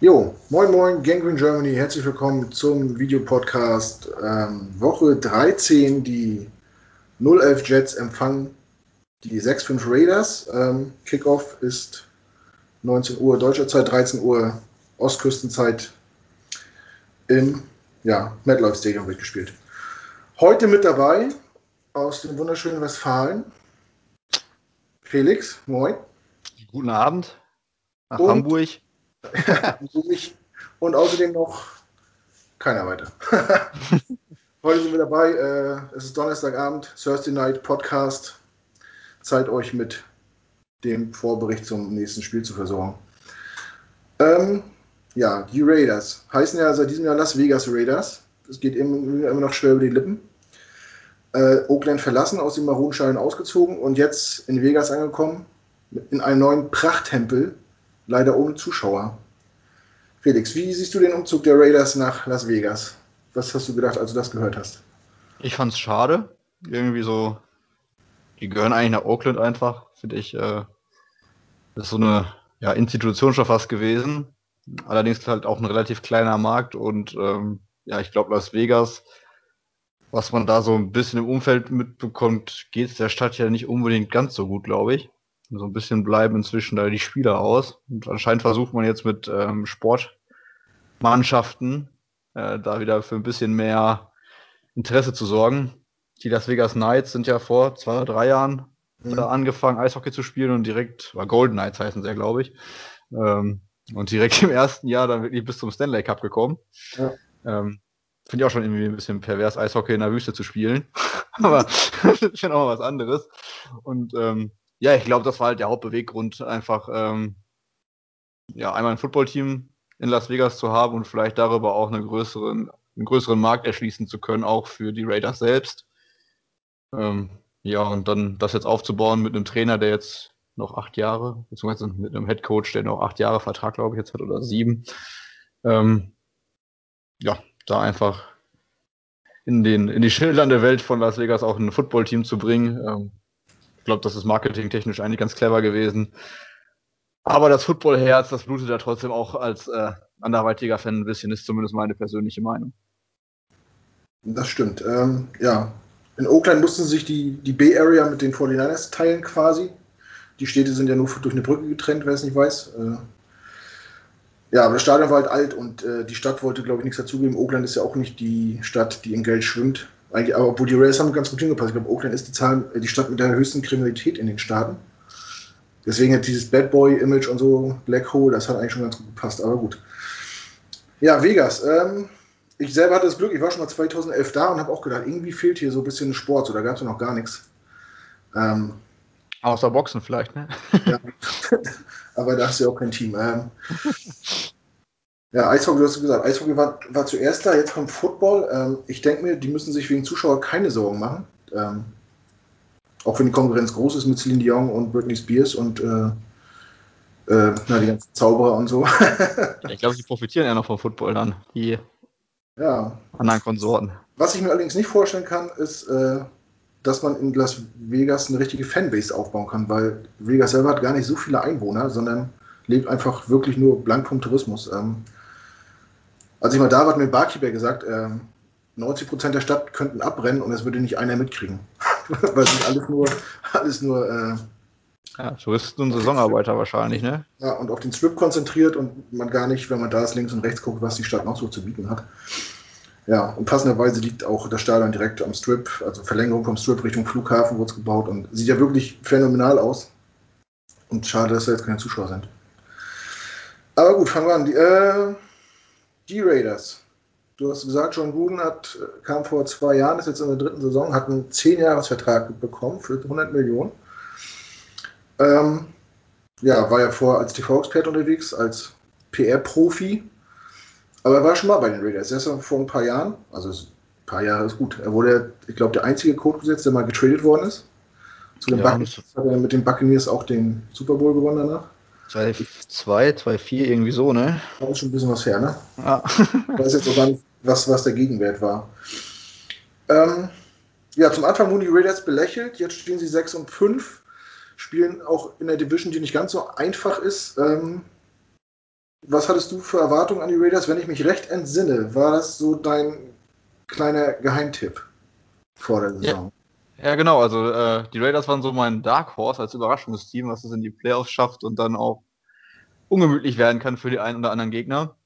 Jo, moin moin, Gangrene Germany, herzlich willkommen zum Videopodcast ähm, Woche 13. Die 011 Jets empfangen die 65 Raiders. Ähm, Kickoff ist 19 Uhr deutscher Zeit, 13 Uhr Ostküstenzeit im ja, MetLife Stadium wird gespielt. Heute mit dabei aus dem wunderschönen Westfalen Felix, moin. Guten Abend nach Und- Hamburg. und außerdem noch keiner weiter. Heute sind wir dabei. Äh, es ist Donnerstagabend, Thursday Night Podcast. Zeit euch mit dem Vorbericht zum nächsten Spiel zu versorgen. Ähm, ja, die Raiders heißen ja seit diesem Jahr Las Vegas Raiders. Es geht immer, immer noch schwer über die Lippen. Äh, Oakland verlassen, aus dem Maroonschein ausgezogen und jetzt in Vegas angekommen, in einem neuen Prachttempel, leider ohne Zuschauer. Felix, wie siehst du den Umzug der Raiders nach Las Vegas? Was hast du gedacht, als du das gehört hast? Ich fand's schade. Irgendwie so, die gehören eigentlich nach Oakland einfach, finde ich. Äh, das ist so eine ja, Institution schon fast gewesen. Allerdings halt auch ein relativ kleiner Markt und ähm, ja, ich glaube Las Vegas, was man da so ein bisschen im Umfeld mitbekommt, geht es der Stadt ja nicht unbedingt ganz so gut, glaube ich. So ein bisschen bleiben inzwischen da die Spieler aus. Und anscheinend versucht man jetzt mit ähm, Sportmannschaften äh, da wieder für ein bisschen mehr Interesse zu sorgen. Die Las Vegas Knights sind ja vor zwei oder drei Jahren Mhm. angefangen, Eishockey zu spielen und direkt, war Golden Knights heißen sie ja, glaube ich. Ähm, und direkt im ersten Jahr dann wirklich bis zum Stanley Cup gekommen. Ja. Ähm, Finde ich auch schon irgendwie ein bisschen pervers, Eishockey in der Wüste zu spielen. Aber ist schon auch mal was anderes. Und ähm, ja, ich glaube, das war halt der Hauptbeweggrund, einfach ähm, ja, einmal ein Footballteam in Las Vegas zu haben und vielleicht darüber auch einen größeren, einen größeren Markt erschließen zu können, auch für die Raiders selbst. Ähm, ja, und dann das jetzt aufzubauen mit einem Trainer, der jetzt noch acht Jahre, beziehungsweise mit einem Headcoach, der noch acht Jahre Vertrag, glaube ich, jetzt hat oder sieben. Ähm, ja, da einfach in, den, in die schildernde Welt von Las Vegas auch ein Footballteam zu bringen. Ähm, glaube, das ist marketingtechnisch eigentlich ganz clever gewesen. Aber das Footballherz, das blutet ja trotzdem auch als äh, anderweitiger Fan ein bisschen, ist zumindest meine persönliche Meinung. Das stimmt. Ähm, ja, in Oakland mussten sich die, die B-Area mit den 49ers teilen quasi. Die Städte sind ja nur durch eine Brücke getrennt, wer es nicht weiß. Äh, ja, aber das Stadion war halt alt und äh, die Stadt wollte, glaube ich, nichts dazugeben. Oakland ist ja auch nicht die Stadt, die in Geld schwimmt. Eigentlich, aber obwohl die Raiders haben ganz gut hingepasst. Ich glaube, Oakland ist die, Zahl, äh, die Stadt mit der höchsten Kriminalität in den Staaten. Deswegen hat dieses Bad Boy-Image und so, Black Hole, das hat eigentlich schon ganz gut gepasst. Aber gut. Ja, Vegas. Ähm, ich selber hatte das Glück, ich war schon mal 2011 da und habe auch gedacht, irgendwie fehlt hier so ein bisschen Sport. So, da gab es noch gar nichts. Ähm, Außer Boxen vielleicht, ne? ja. aber da hast du ja auch kein Team. Ähm, ja, Eishockey, du hast gesagt, Eishockey war, war zuerst da, jetzt kommt Football. Ähm, ich denke mir, die müssen sich wegen Zuschauer keine Sorgen machen. Ähm, auch wenn die Konkurrenz groß ist mit Celine Dion und Britney Spears und äh, äh, na, die ganzen Zauberer und so. Ich glaube, die profitieren ja noch vom Football dann, die ja, anderen Konsorten. Was ich mir allerdings nicht vorstellen kann, ist, äh, dass man in Las Vegas eine richtige Fanbase aufbauen kann, weil Vegas selber hat gar nicht so viele Einwohner, sondern lebt einfach wirklich nur blank vom Tourismus. Ähm, als ich mal da war, hat mir ein Barkeeper gesagt, ähm, 90% der Stadt könnten abbrennen und es würde nicht einer mitkriegen. weil es ist alles nur, alles nur äh, Ja, Touristen und Saisonarbeiter wahrscheinlich, ne? ja, und auf den Strip konzentriert und man gar nicht, wenn man da ist, links und rechts guckt, was die Stadt noch so zu bieten hat. Ja, und passenderweise liegt auch das Stadion direkt am Strip, also Verlängerung vom Strip Richtung Flughafen wurde es gebaut und sieht ja wirklich phänomenal aus. Und schade, dass da jetzt keine Zuschauer sind. Aber gut, fangen wir an. Die, äh, die Raiders. Du hast gesagt, John Gruden hat, äh, kam vor zwei Jahren, ist jetzt in der dritten Saison, hat einen 10-Jahres-Vertrag bekommen für 100 Millionen. Ähm, ja, war ja vorher als TV-Experte unterwegs, als PR-Profi. Aber er war schon mal bei den Raiders. Erst vor ein paar Jahren, also ein paar Jahre ist gut. Er wurde, ich glaube, der einzige Code gesetzt, der mal getradet worden ist. Zu den Ja, Buccaneers hat er mit den Buccaneers auch den Super Bowl gewonnen danach. 2, 2, 4, irgendwie so, ne? Das ist schon ein bisschen was her, ne? Ja. Ich weiß jetzt auch gar nicht, was, was der Gegenwert war. Ähm, ja, zum Anfang wurden die Raiders belächelt. Jetzt stehen sie 6 und 5. Spielen auch in der Division, die nicht ganz so einfach ist. Ähm, was hattest du für Erwartungen an die Raiders? Wenn ich mich recht entsinne, war das so dein kleiner Geheimtipp vor der Saison? Ja, genau. Also äh, die Raiders waren so mein Dark Horse als Überraschungsteam, was es in die Playoffs schafft und dann auch ungemütlich werden kann für die einen oder anderen Gegner.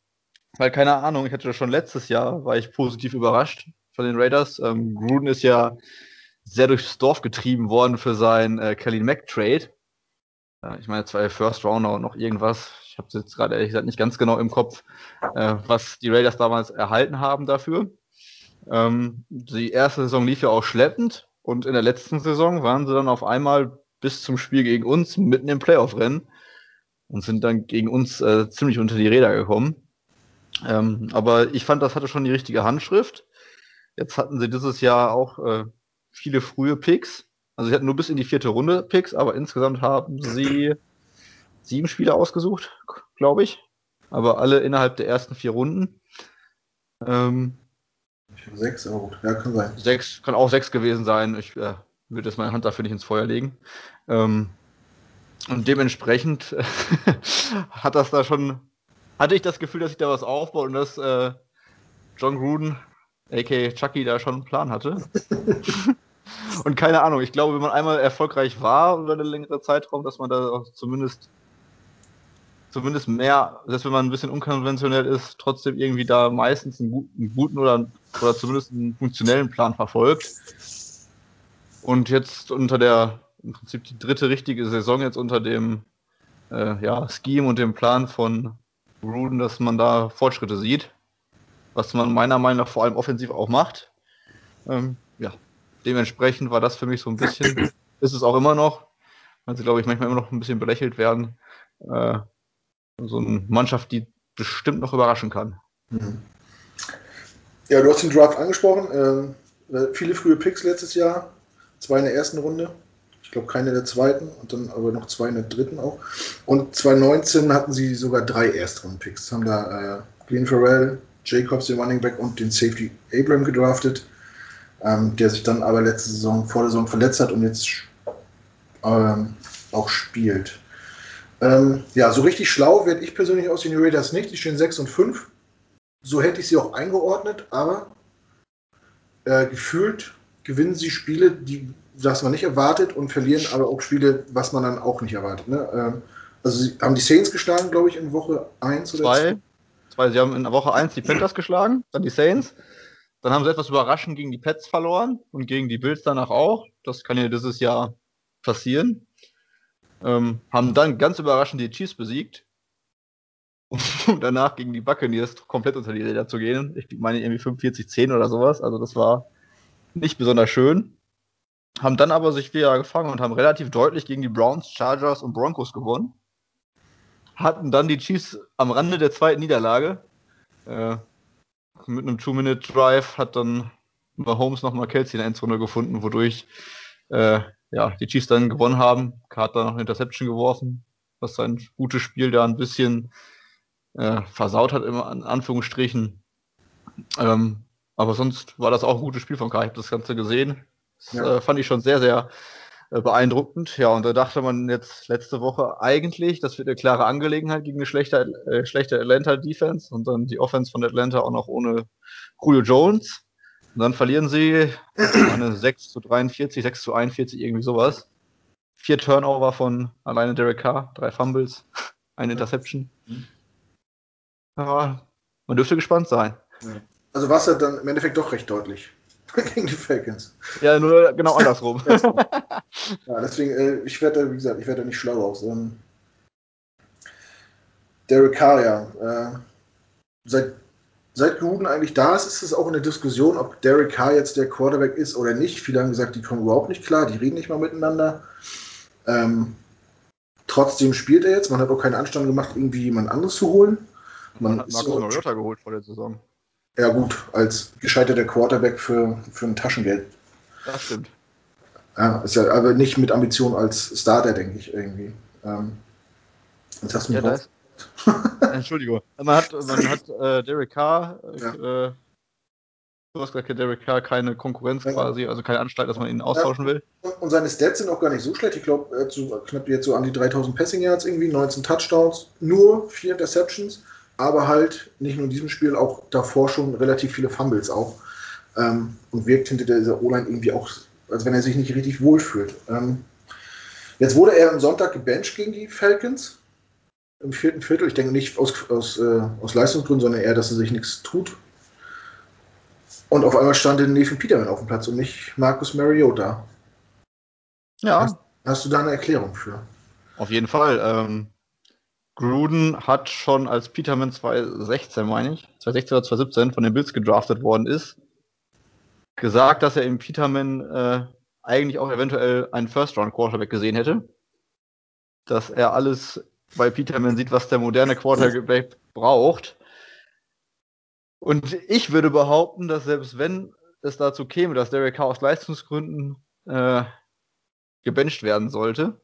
Weil keine Ahnung, ich hatte schon letztes Jahr, war ich positiv überrascht von den Raiders. Ähm, Gruden ist ja sehr durchs Dorf getrieben worden für sein äh, Kelly Mack Trade. Äh, ich meine, zwei First Rounder und noch irgendwas. Ich habe jetzt gerade ehrlich gesagt nicht ganz genau im Kopf, äh, was die Raiders damals erhalten haben dafür. Ähm, die erste Saison lief ja auch schleppend und in der letzten Saison waren sie dann auf einmal bis zum Spiel gegen uns mitten im Playoff-Rennen und sind dann gegen uns äh, ziemlich unter die Räder gekommen. Ähm, aber ich fand, das hatte schon die richtige Handschrift. Jetzt hatten sie dieses Jahr auch äh, viele frühe Picks. Also sie hatten nur bis in die vierte Runde Picks, aber insgesamt haben sie sieben Spieler ausgesucht, glaube ich. Aber alle innerhalb der ersten vier Runden. Ähm, sechs, gut. Ja, kann sein. Sechs, kann auch sechs gewesen sein. Ich äh, würde jetzt meine Hand dafür nicht ins Feuer legen. Ähm, und dementsprechend hat das da schon, hatte ich das Gefühl, dass ich da was aufbaue und dass äh, John Gruden, a.k.a. Chucky, da schon einen Plan hatte. und keine Ahnung, ich glaube, wenn man einmal erfolgreich war über einen längeren Zeitraum, dass man da auch zumindest zumindest mehr, selbst wenn man ein bisschen unkonventionell ist, trotzdem irgendwie da meistens einen guten, oder, oder zumindest einen funktionellen Plan verfolgt. Und jetzt unter der, im Prinzip die dritte richtige Saison jetzt unter dem äh, ja, Scheme und dem Plan von Gruden, dass man da Fortschritte sieht. Was man meiner Meinung nach vor allem offensiv auch macht. Ähm, ja, dementsprechend war das für mich so ein bisschen, ist es auch immer noch, weil sie, glaube ich, manchmal immer noch ein bisschen belächelt werden. Äh, so eine Mannschaft, die bestimmt noch überraschen kann. Mhm. Ja, du hast den Draft angesprochen. Äh, viele frühe Picks letztes Jahr. Zwei in der ersten Runde. Ich glaube, keine in der zweiten und dann aber noch zwei in der dritten auch. Und 2019 hatten sie sogar drei Erstrunden-Picks. Haben da äh, Glenn Farrell, Jacobs, den Running Back und den Safety Abram gedraftet, ähm, der sich dann aber letzte Saison, vor der Saison verletzt hat und jetzt ähm, auch spielt. Ähm, ja, so richtig schlau werde ich persönlich aus den Raiders nicht. Die stehen 6 und 5. So hätte ich sie auch eingeordnet, aber äh, gefühlt gewinnen sie Spiele, die was man nicht erwartet und verlieren aber auch Spiele, was man dann auch nicht erwartet. Ne? Ähm, also sie haben die Saints geschlagen, glaube ich, in Woche 1 oder 2. Zwei. Sie haben in Woche 1 die Panthers geschlagen, dann die Saints. Dann haben sie etwas überraschend gegen die Pets verloren und gegen die Bills danach auch. Das kann ja dieses Jahr passieren. Ähm, haben dann ganz überraschend die Chiefs besiegt. Um danach gegen die Buccaneers komplett unter die Räder zu gehen. Ich meine irgendwie 45-10 oder sowas. Also das war nicht besonders schön. Haben dann aber sich wieder gefangen und haben relativ deutlich gegen die Browns, Chargers und Broncos gewonnen. Hatten dann die Chiefs am Rande der zweiten Niederlage. Äh, mit einem Two-Minute-Drive hat dann Mahomes nochmal Kelsey in der Endzone gefunden, wodurch äh, ja, die Chiefs dann gewonnen haben. Carter noch eine Interception geworfen, was sein gutes Spiel da ein bisschen äh, versaut hat, immer in Anführungsstrichen. Ähm, aber sonst war das auch ein gutes Spiel von Kai. Ich habe das Ganze gesehen. Das ja. äh, fand ich schon sehr, sehr äh, beeindruckend. Ja, und da dachte man jetzt letzte Woche eigentlich, das wird eine klare Angelegenheit gegen eine schlechte, äh, schlechte Atlanta-Defense und dann die Offense von Atlanta auch noch ohne Julio Jones. Und dann verlieren sie eine 6 zu 43, 6 zu 41, irgendwie sowas. Vier Turnover von alleine Derek Carr, drei Fumbles, eine Interception. Ja, man dürfte gespannt sein. Also war es ja dann im Endeffekt doch recht deutlich gegen die Falcons. Ja, nur genau andersrum. ja, deswegen, äh, ich werde, wie gesagt, ich werde da nicht schlau aus. Ähm, Derek Carr, ja. Äh, seit seit Gruden eigentlich da ist, ist es auch eine Diskussion, ob Derek Carr jetzt der Quarterback ist oder nicht. Viele haben gesagt, die kommen überhaupt nicht klar, die reden nicht mal miteinander. Ähm, trotzdem spielt er jetzt. Man hat auch keinen Anstand gemacht, irgendwie jemand anderes zu holen. Man, man hat Marcus Mariota geholt vor der Saison. Ja, gut, als gescheiterter Quarterback für, für ein Taschengeld. Das stimmt. Ja, ist ja aber nicht mit Ambition als Starter, denke ich, irgendwie. Ähm, jetzt hast du ja, ist, Entschuldigung. Man hat, man hat äh, Derek Carr, äh, ja. Du hast gesagt, Derek Carr keine Konkurrenz Ja. quasi, also keine Anstalt, dass man ihn austauschen will. Und seine Stats sind auch gar nicht so schlecht. Ich glaube, er hat so knapp jetzt so an die 3000 Passing Yards irgendwie, 19 Touchdowns, nur vier Interceptions, aber halt nicht nur in diesem Spiel, auch davor schon relativ viele Fumbles auch. Ähm, und wirkt hinter dieser O-Line irgendwie auch, als wenn er sich nicht richtig wohlfühlt. Ähm, jetzt wurde er am Sonntag gebencht gegen die Falcons im vierten Viertel. Ich denke nicht aus, aus, äh, aus Leistungsgründen, sondern eher, dass er sich nichts tut. Und auf einmal stand Nathan Peterman auf dem Platz und nicht Marcus Mariota. Ja, Hast du da eine Erklärung für? auf jeden Fall. Ähm, Gruden hat schon als Peterman 2016, meine ich, 2016 oder 2017 von den Bills gedraftet worden ist, gesagt, dass er im Peterman äh, eigentlich auch eventuell einen First-Round-Quarterback gesehen hätte. Dass er alles bei Peterman sieht, was der moderne Quarterback braucht. Und ich würde behaupten, dass selbst wenn es dazu käme, dass Derek Carr aus Leistungsgründen äh, gebencht werden sollte,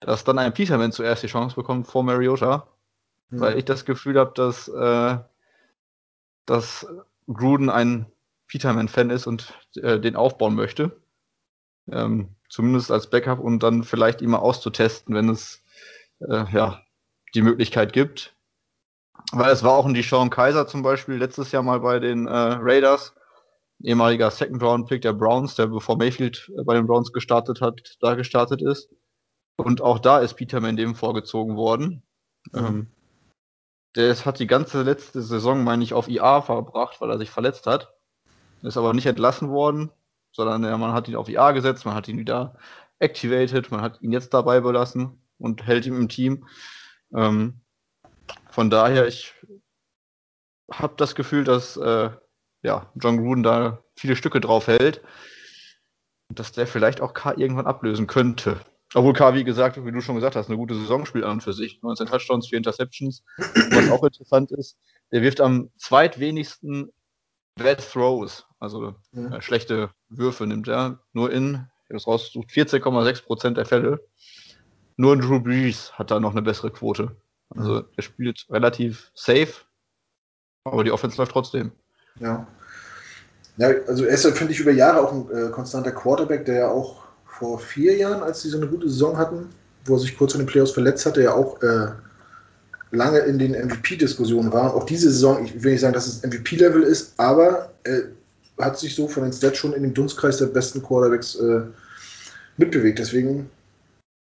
dass dann ein Peterman zuerst die Chance bekommt vor Mariota, Hm. weil ich das Gefühl habe, dass, äh, dass Gruden ein Peterman-Fan ist und äh, den aufbauen möchte. Ähm, zumindest als Backup und dann vielleicht mal auszutesten, wenn es äh, ja, die Möglichkeit gibt. Weil es war auch ein Deshaun Kaiser zum Beispiel letztes Jahr mal bei den äh, Raiders, ehemaliger Second-Round-Pick der Browns, der bevor Mayfield äh, bei den Browns gestartet hat, da gestartet ist. Und auch da ist Peterman dem vorgezogen worden. Mhm. Ähm, der hat die ganze letzte Saison, meine ich, auf IA verbracht, weil er sich verletzt hat. Ist aber nicht entlassen worden, sondern ja, man hat ihn auf IA gesetzt, man hat ihn wieder activated, man hat ihn jetzt dabei belassen und hält ihn im Team. Ähm, von daher, ich habe das Gefühl, dass äh, ja, John Gruden da viele Stücke drauf hält und dass der vielleicht auch K irgendwann ablösen könnte. Obwohl K, wie gesagt, wie du schon gesagt hast, eine gute Saison spielt an und für sich. 19 Touchdowns, 4 Interceptions. Was auch interessant ist, der wirft am zweitwenigsten Bad Throws, also Mhm. äh, schlechte Würfe nimmt er. Nur in, ich habe es rausgesucht, 14,6% der Fälle. Nur Drew Brees hat da noch eine bessere Quote. Also er spielt relativ safe, aber die Offense läuft trotzdem. Ja. Ja, also er ist, finde ich, über Jahre auch ein äh, konstanter Quarterback, der ja auch vor vier Jahren, als sie so eine gute Saison hatten, wo er sich kurz in den Playoffs verletzt hatte, ja auch äh, lange in den MVP-Diskussionen war. Und auch diese Saison, ich will nicht sagen, dass es MVP-Level ist, aber er hat sich so von den Stats schon in den Dunstkreis der besten Quarterbacks äh, mitbewegt. Deswegen,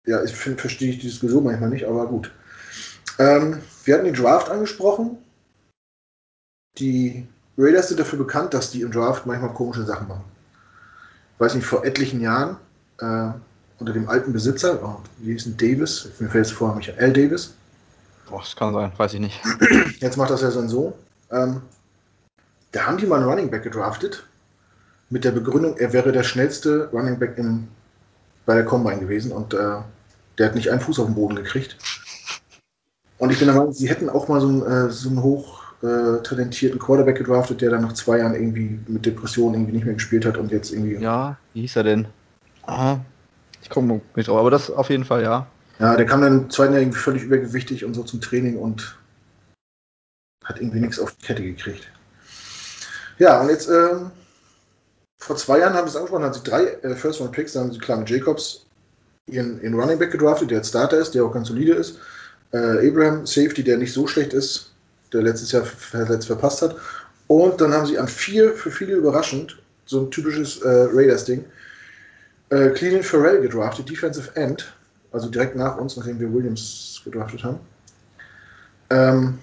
ja, ich verstehe ich die Diskussion manchmal nicht, aber gut. Ähm, wir hatten den Draft angesprochen. Die Raiders sind dafür bekannt, dass die im Draft manchmal komische Sachen machen. Ich weiß nicht, vor etlichen Jahren äh, unter dem alten Besitzer, oh, wie hieß denn Davis? Mir fällt es vor, Michael Davis. Boah, das kann sein, weiß ich nicht. Jetzt macht das ja sein Sohn. Ähm, da haben die mal einen Running Back gedraftet mit der Begründung, er wäre der schnellste Running Back im, bei der Combine gewesen und äh, der hat nicht einen Fuß auf den Boden gekriegt. Und ich bin der Meinung, sie hätten auch mal so einen, äh, so einen hoch äh, talentierten Quarterback gedraftet, der dann nach zwei Jahren irgendwie mit Depressionen irgendwie nicht mehr gespielt hat und jetzt irgendwie. Ja, wie hieß er denn? Ah, ich komme nicht drauf, aber das auf jeden Fall, ja. Ja, der kam dann im zweiten Jahr irgendwie völlig übergewichtig und so zum Training und hat irgendwie nichts auf die Kette gekriegt. Ja, und jetzt, ähm, vor zwei Jahren haben sie es angesprochen, haben sie drei äh, First Round Picks, da haben sie klar mit Jacobs ihren, ihren Running Back gedraftet, der jetzt Starter ist, der auch ganz solide ist. Äh, Abraham, Safety, der nicht so schlecht ist, der letztes Jahr verletzt verpasst hat. Und dann haben sie an vier, für viele überraschend, so ein typisches äh, Raiders-Ding, äh, Cleveland Farrell gedraftet, Defensive End, also direkt nach uns, nachdem wir Williams gedraftet haben. Ähm,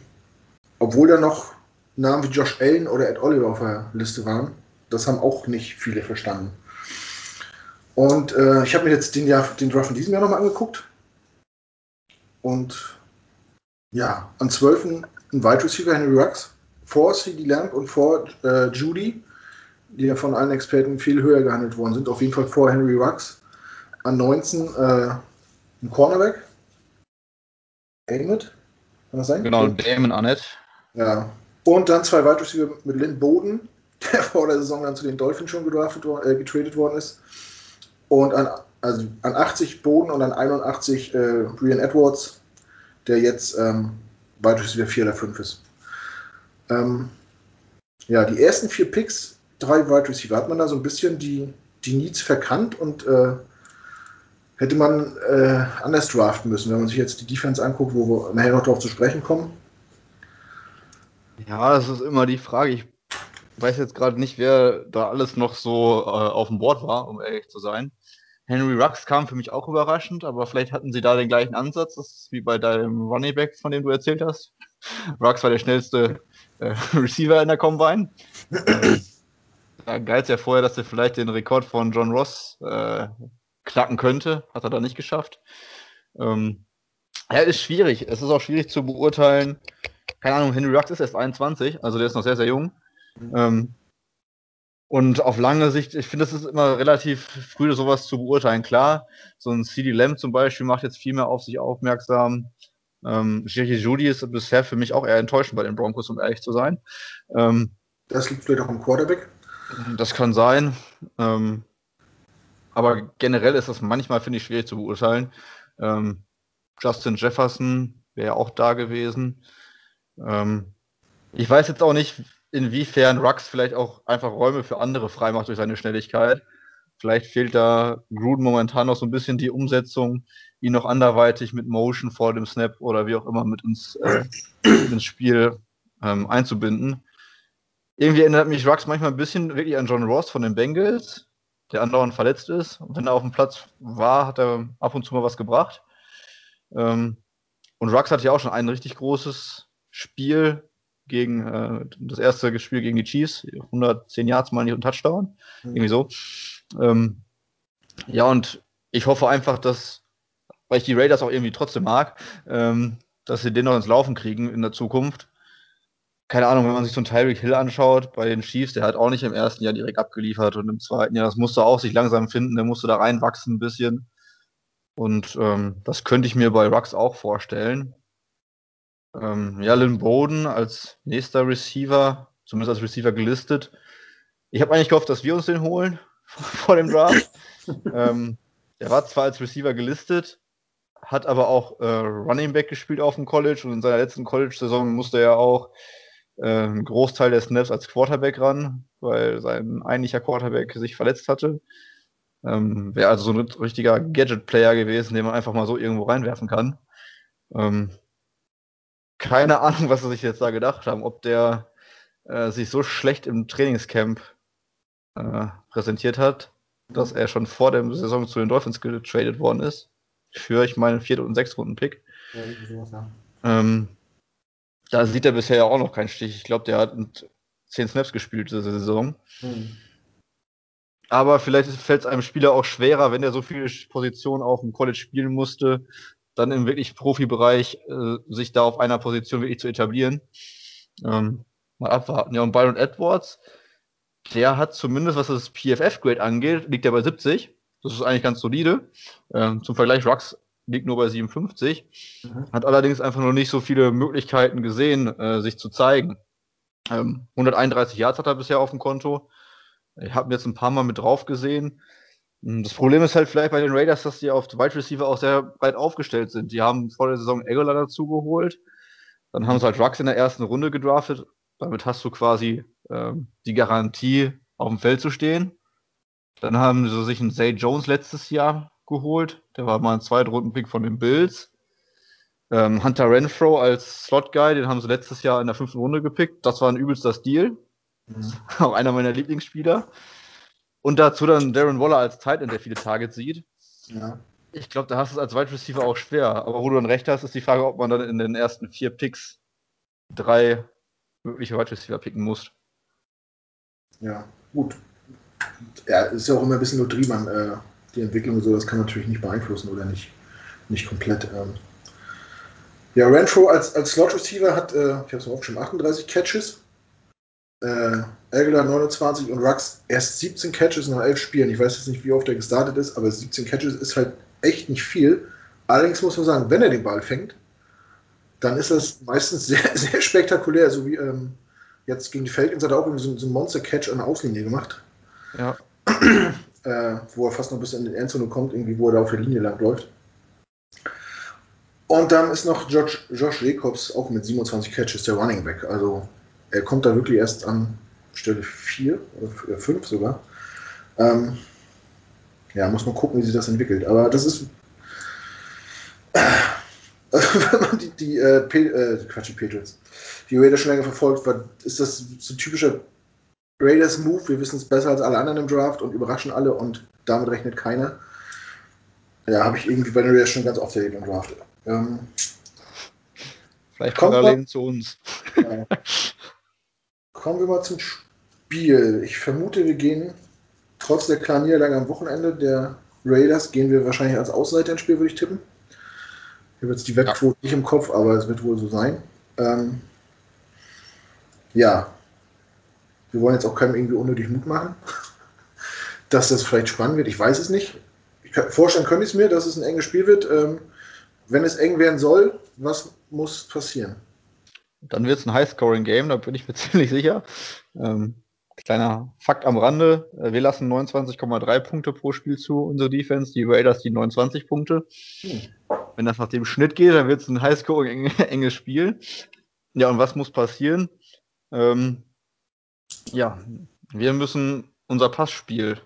obwohl da noch Namen wie Josh Allen oder Ed Oliver auf der Liste waren, das haben auch nicht viele verstanden. Und äh, ich habe mir jetzt den, Jahr, den Draft von diesem Jahr nochmal angeguckt. Und ja, an 12. ein Wide Receiver Henry Rux, vor CD Lamb und vor äh, Judy, die ja von allen Experten viel höher gehandelt worden sind. Auf jeden Fall vor Henry Rux. An 19 äh, ein Cornerback. Emmett, kann das sein? Genau, Damon Arnett. Ja. Und dann zwei Wide Receiver mit Lynn Boden, der vor der Saison dann zu den Dolphins schon gedraftet, äh, getradet worden ist. Und an, also an 80 Boden und an 81 äh, Brian Edwards, der jetzt ähm, Wide Receiver 4 oder 5 ist. Ähm, Ja, die ersten vier Picks, drei Wide Receiver, hat man da so ein bisschen die, die Needs verkannt und äh, hätte man äh, anders draften müssen, wenn man sich jetzt die Defense anguckt, wo wir nachher noch darauf zu sprechen kommen. Ja, das ist immer die Frage. Ich weiß jetzt gerade nicht, wer da alles noch so äh, auf dem Board war, um ehrlich zu sein. Henry Rux kam für mich auch überraschend, aber vielleicht hatten sie da den gleichen Ansatz, das ist wie bei deinem Running Back, von dem du erzählt hast. Rux war der schnellste äh, Receiver in der Combine. Da galt es ja vorher, dass er vielleicht den Rekord von John Ross äh, knacken könnte. Hat er da nicht geschafft. Ähm, ja, ist schwierig. Es ist auch schwierig zu beurteilen. Keine Ahnung, Henry Rux ist erst 21, also der ist noch sehr, sehr jung. Ähm, und auf lange Sicht, ich finde, es ist immer relativ früh, sowas zu beurteilen. Klar, so ein CD Lamb zum Beispiel macht jetzt viel mehr auf sich aufmerksam. Ähm, Jerry Judy ist bisher für mich auch eher enttäuschend bei den Broncos, um ehrlich zu sein. Ähm, das liegt vielleicht auch am Quarterback. Das kann sein. Ähm, aber generell ist das manchmal, finde ich, schwierig zu beurteilen. Ähm, Justin Jefferson wäre auch da gewesen. Ähm, ich weiß jetzt auch nicht, inwiefern Rux vielleicht auch einfach Räume für andere freimacht durch seine Schnelligkeit. Vielleicht fehlt da Gruden momentan noch so ein bisschen die Umsetzung, ihn noch anderweitig mit Motion vor dem Snap oder wie auch immer mit ins, äh, ins Spiel ähm, einzubinden. Irgendwie erinnert mich Rux manchmal ein bisschen wirklich an John Ross von den Bengals, der andauernd verletzt ist. Und wenn er auf dem Platz war, hat er ab und zu mal was gebracht. Ähm, und Rux hatte ja auch schon ein richtig großes Spiel gegen äh, das erste Spiel gegen die Chiefs, 110 Yards mal nicht und Touchdown, mhm. irgendwie so. Ähm, ja, und ich hoffe einfach, dass, weil ich die Raiders auch irgendwie trotzdem mag, ähm, dass sie den noch ins Laufen kriegen in der Zukunft keine Ahnung, wenn man sich so einen Tyreek Hill anschaut bei den Chiefs, der hat auch nicht im ersten Jahr direkt abgeliefert und im zweiten Jahr, das musste auch sich langsam finden, der musste da reinwachsen ein bisschen. Und ähm, das könnte ich mir bei Rux auch vorstellen. Ähm, ja, Lynn Bowden als nächster Receiver, zumindest als Receiver gelistet. Ich habe eigentlich gehofft, dass wir uns den holen vor dem Draft. ähm, der war zwar als Receiver gelistet, hat aber auch äh, Running Back gespielt auf dem College und in seiner letzten College-Saison musste er auch äh, einen Großteil der Snaps als Quarterback ran, weil sein eigentlicher Quarterback sich verletzt hatte. Ähm, Wäre also so ein richtiger Gadget-Player gewesen, den man einfach mal so irgendwo reinwerfen kann. Ähm, keine Ahnung, was sie sich jetzt da gedacht haben, ob der äh, sich so schlecht im Trainingscamp äh, präsentiert hat, dass er schon vor der Saison zu den Dolphins getradet worden ist. Für, ich meine, vierten und sechsten Runden Pick. Ja, sowas, ja. Ähm, da sieht er bisher ja auch noch keinen Stich. Ich glaube, der hat zehn Snaps gespielt diese Saison. Mhm. Aber vielleicht fällt es einem Spieler auch schwerer, wenn er so viele Positionen auf dem College spielen musste, dann im wirklich Profibereich äh, sich da auf einer Position wirklich zu etablieren. Ähm, mal abwarten. Ja, und Byron Edwards, der hat zumindest, was das PFF-Grade angeht, liegt er bei 70. Das ist eigentlich ganz solide. Ähm, zum Vergleich, Rux liegt nur bei 57. Mhm. Hat allerdings einfach noch nicht so viele Möglichkeiten gesehen, äh, sich zu zeigen. Ähm, 131 Yards hat er bisher auf dem Konto. Ich habe ihn jetzt ein paar Mal mit drauf gesehen. Hm, das Problem ist halt vielleicht bei den Raiders, dass die auf Wide Receiver auch sehr breit aufgestellt sind. Die haben vor der Saison Aguilar dazu geholt. Dann haben sie halt Rux in der ersten Runde gedraftet. Damit hast du quasi ähm, die Garantie, auf dem Feld zu stehen. Dann haben sie sich einen Zay Jones letztes Jahr geholt. Der war mal ein Zweitrunden-Pick von den Bills. Ähm, Hunter Renfro als Slot-Guy, den haben sie letztes Jahr in der fünften Runde gepickt. Das war ein übelster Stil. Mhm. Auch einer meiner Lieblingsspieler. Und dazu dann Darren Waller als Tight End, der viele Targets sieht. Ja. Ich glaube, da hast du es als Wide Receiver auch schwer. Aber wo du dann recht hast, ist die Frage, ob man dann in den ersten vier Picks drei mögliche Wide Receiver picken muss. Ja, gut. Ja, ist ja auch immer ein bisschen Lotterie, man, äh, die Entwicklung so, das kann man natürlich nicht beeinflussen oder nicht, nicht komplett. Ähm. Ja, Renfro als, als Slot Receiver hat, äh, ich habe es aufgeschrieben, 38 Catches. Äh, Aguilar 29 und Rux erst 17 Catches nach 11 Spielen. Ich weiß jetzt nicht, wie oft er gestartet ist, aber 17 Catches ist halt echt nicht viel. Allerdings muss man sagen, wenn er den Ball fängt, dann ist das meistens sehr, sehr spektakulär. So wie ähm, jetzt gegen die Falcons hat er auch so, so einen Monster-Catch an der Auslinie gemacht. Ja. äh, wo er fast noch bis in die Endzone kommt, irgendwie, wo er da auf der Linie lang läuft. Und dann ist noch Josh, Josh Jacobs auch mit 27 Catches der Running Back. Also er kommt da wirklich erst an Stelle 4 oder 5 sogar. Ähm, ja, muss man gucken, wie sich das entwickelt. Aber das ist. wenn man die, die äh, Pe äh, Quatsch, die Patriots, die Raiders schon länger verfolgt, war, ist das so ein typischer Raiders-Move. Wir wissen es besser als alle anderen im Draft und überraschen alle und damit rechnet keiner. Ja, habe ich irgendwie bei den Raiders schon ganz oft erlebt im Draft. Ähm, Vielleicht parallel zu uns. Ja. Kommen wir mal zum Spiel. Ich vermute, wir gehen trotz der kleinen Niederlage am Wochenende der Raiders, gehen wir wahrscheinlich als Außenseiter ins Spiel, würde ich tippen. Ich habe jetzt die Wettquote ja. nicht im Kopf, aber es wird wohl so sein. Ähm, ja, wir wollen jetzt auch keinem irgendwie unnötig Mut machen, dass das vielleicht spannend wird. Ich weiß es nicht. Ich kann, vorstellen könnte ich es mir, dass es ein enges Spiel wird. Ähm, wenn es eng werden soll, was muss passieren? Dann wird es ein High-Scoring-Game, da bin ich mir ziemlich sicher. Ähm, kleiner Fakt am Rande: äh, Wir lassen 29,3 Punkte pro Spiel zu, unsere Defense. Die Raiders die 29 Punkte. Hm. Wenn das nach dem Schnitt geht, dann wird es ein High-Scoring enges Spiel. Ja, und was muss passieren? Ähm, ja, wir müssen unser Passspiel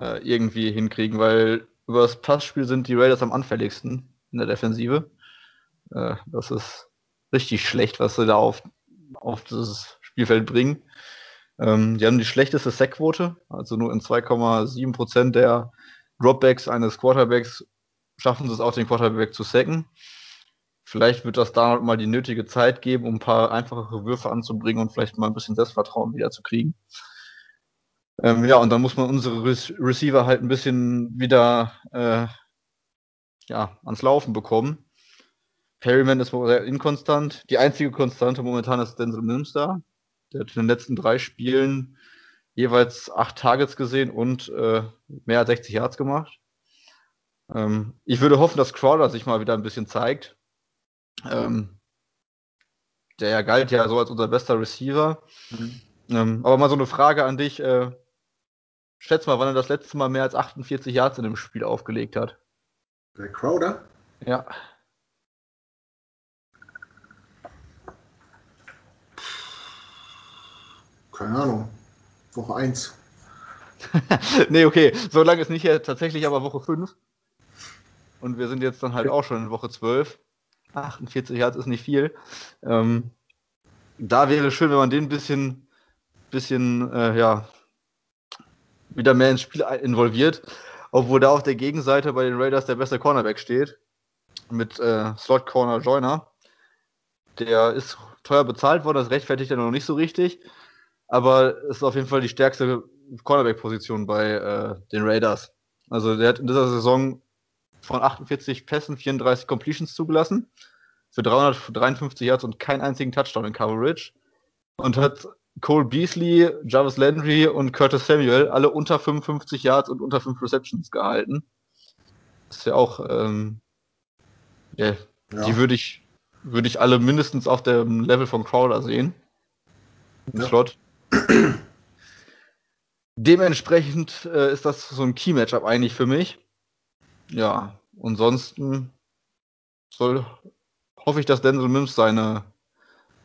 äh, irgendwie hinkriegen, weil über das Passspiel sind die Raiders am anfälligsten in der Defensive. Äh, das ist richtig schlecht, was sie da auf, auf das Spielfeld bringen. Ähm, die haben die schlechteste Sackquote, also nur in 2,7% der Dropbacks eines Quarterbacks schaffen sie es auch, den Quarterback zu sacken. Vielleicht wird das da mal die nötige Zeit geben, um ein paar einfachere Würfe anzubringen und vielleicht mal ein bisschen Selbstvertrauen wieder zu kriegen. Ähm, ja, und dann muss man unsere Re Receiver halt ein bisschen wieder äh, ja, ans Laufen bekommen. Perryman ist sehr inkonstant. Die einzige Konstante momentan ist Denzel Mims da. Der hat in den letzten drei Spielen jeweils acht Targets gesehen und äh, mehr als 60 Yards gemacht. Ähm, ich würde hoffen, dass Crawler sich mal wieder ein bisschen zeigt. Ähm, der galt ja so als unser bester Receiver. Mhm. Ähm, aber mal so eine Frage an dich. Äh, schätz mal, wann er das letzte Mal mehr als 48 Yards in dem Spiel aufgelegt hat. Der Crowder? Ja. Keine Ahnung. Woche 1. nee, okay. So lange ist nicht hier tatsächlich aber Woche 5. Und wir sind jetzt dann halt auch schon in Woche 12. 48 Hertz ist nicht viel. Ähm, da wäre schön, wenn man den ein bisschen, bisschen äh, ja, wieder mehr ins Spiel involviert. Obwohl da auf der Gegenseite bei den Raiders der beste Cornerback steht. Mit äh, Slot Corner Joiner. Der ist teuer bezahlt worden, das rechtfertigt er noch nicht so richtig. Aber ist auf jeden Fall die stärkste Cornerback-Position bei äh, den Raiders. Also der hat in dieser Saison von 48 Pässen 34 Completions zugelassen für 353 Yards und keinen einzigen Touchdown in Coverage. Und hat Cole Beasley, Jarvis Landry und Curtis Samuel alle unter 55 Yards und unter 5 Receptions gehalten. Das ist ja auch, ähm, yeah, ja. die würde ich, würde ich alle mindestens auf dem Level von Crowder sehen. Ja. Slot. Dementsprechend äh, ist das so ein Key-Matchup eigentlich für mich. Ja, ansonsten soll, hoffe ich, dass Denzel Mims seine,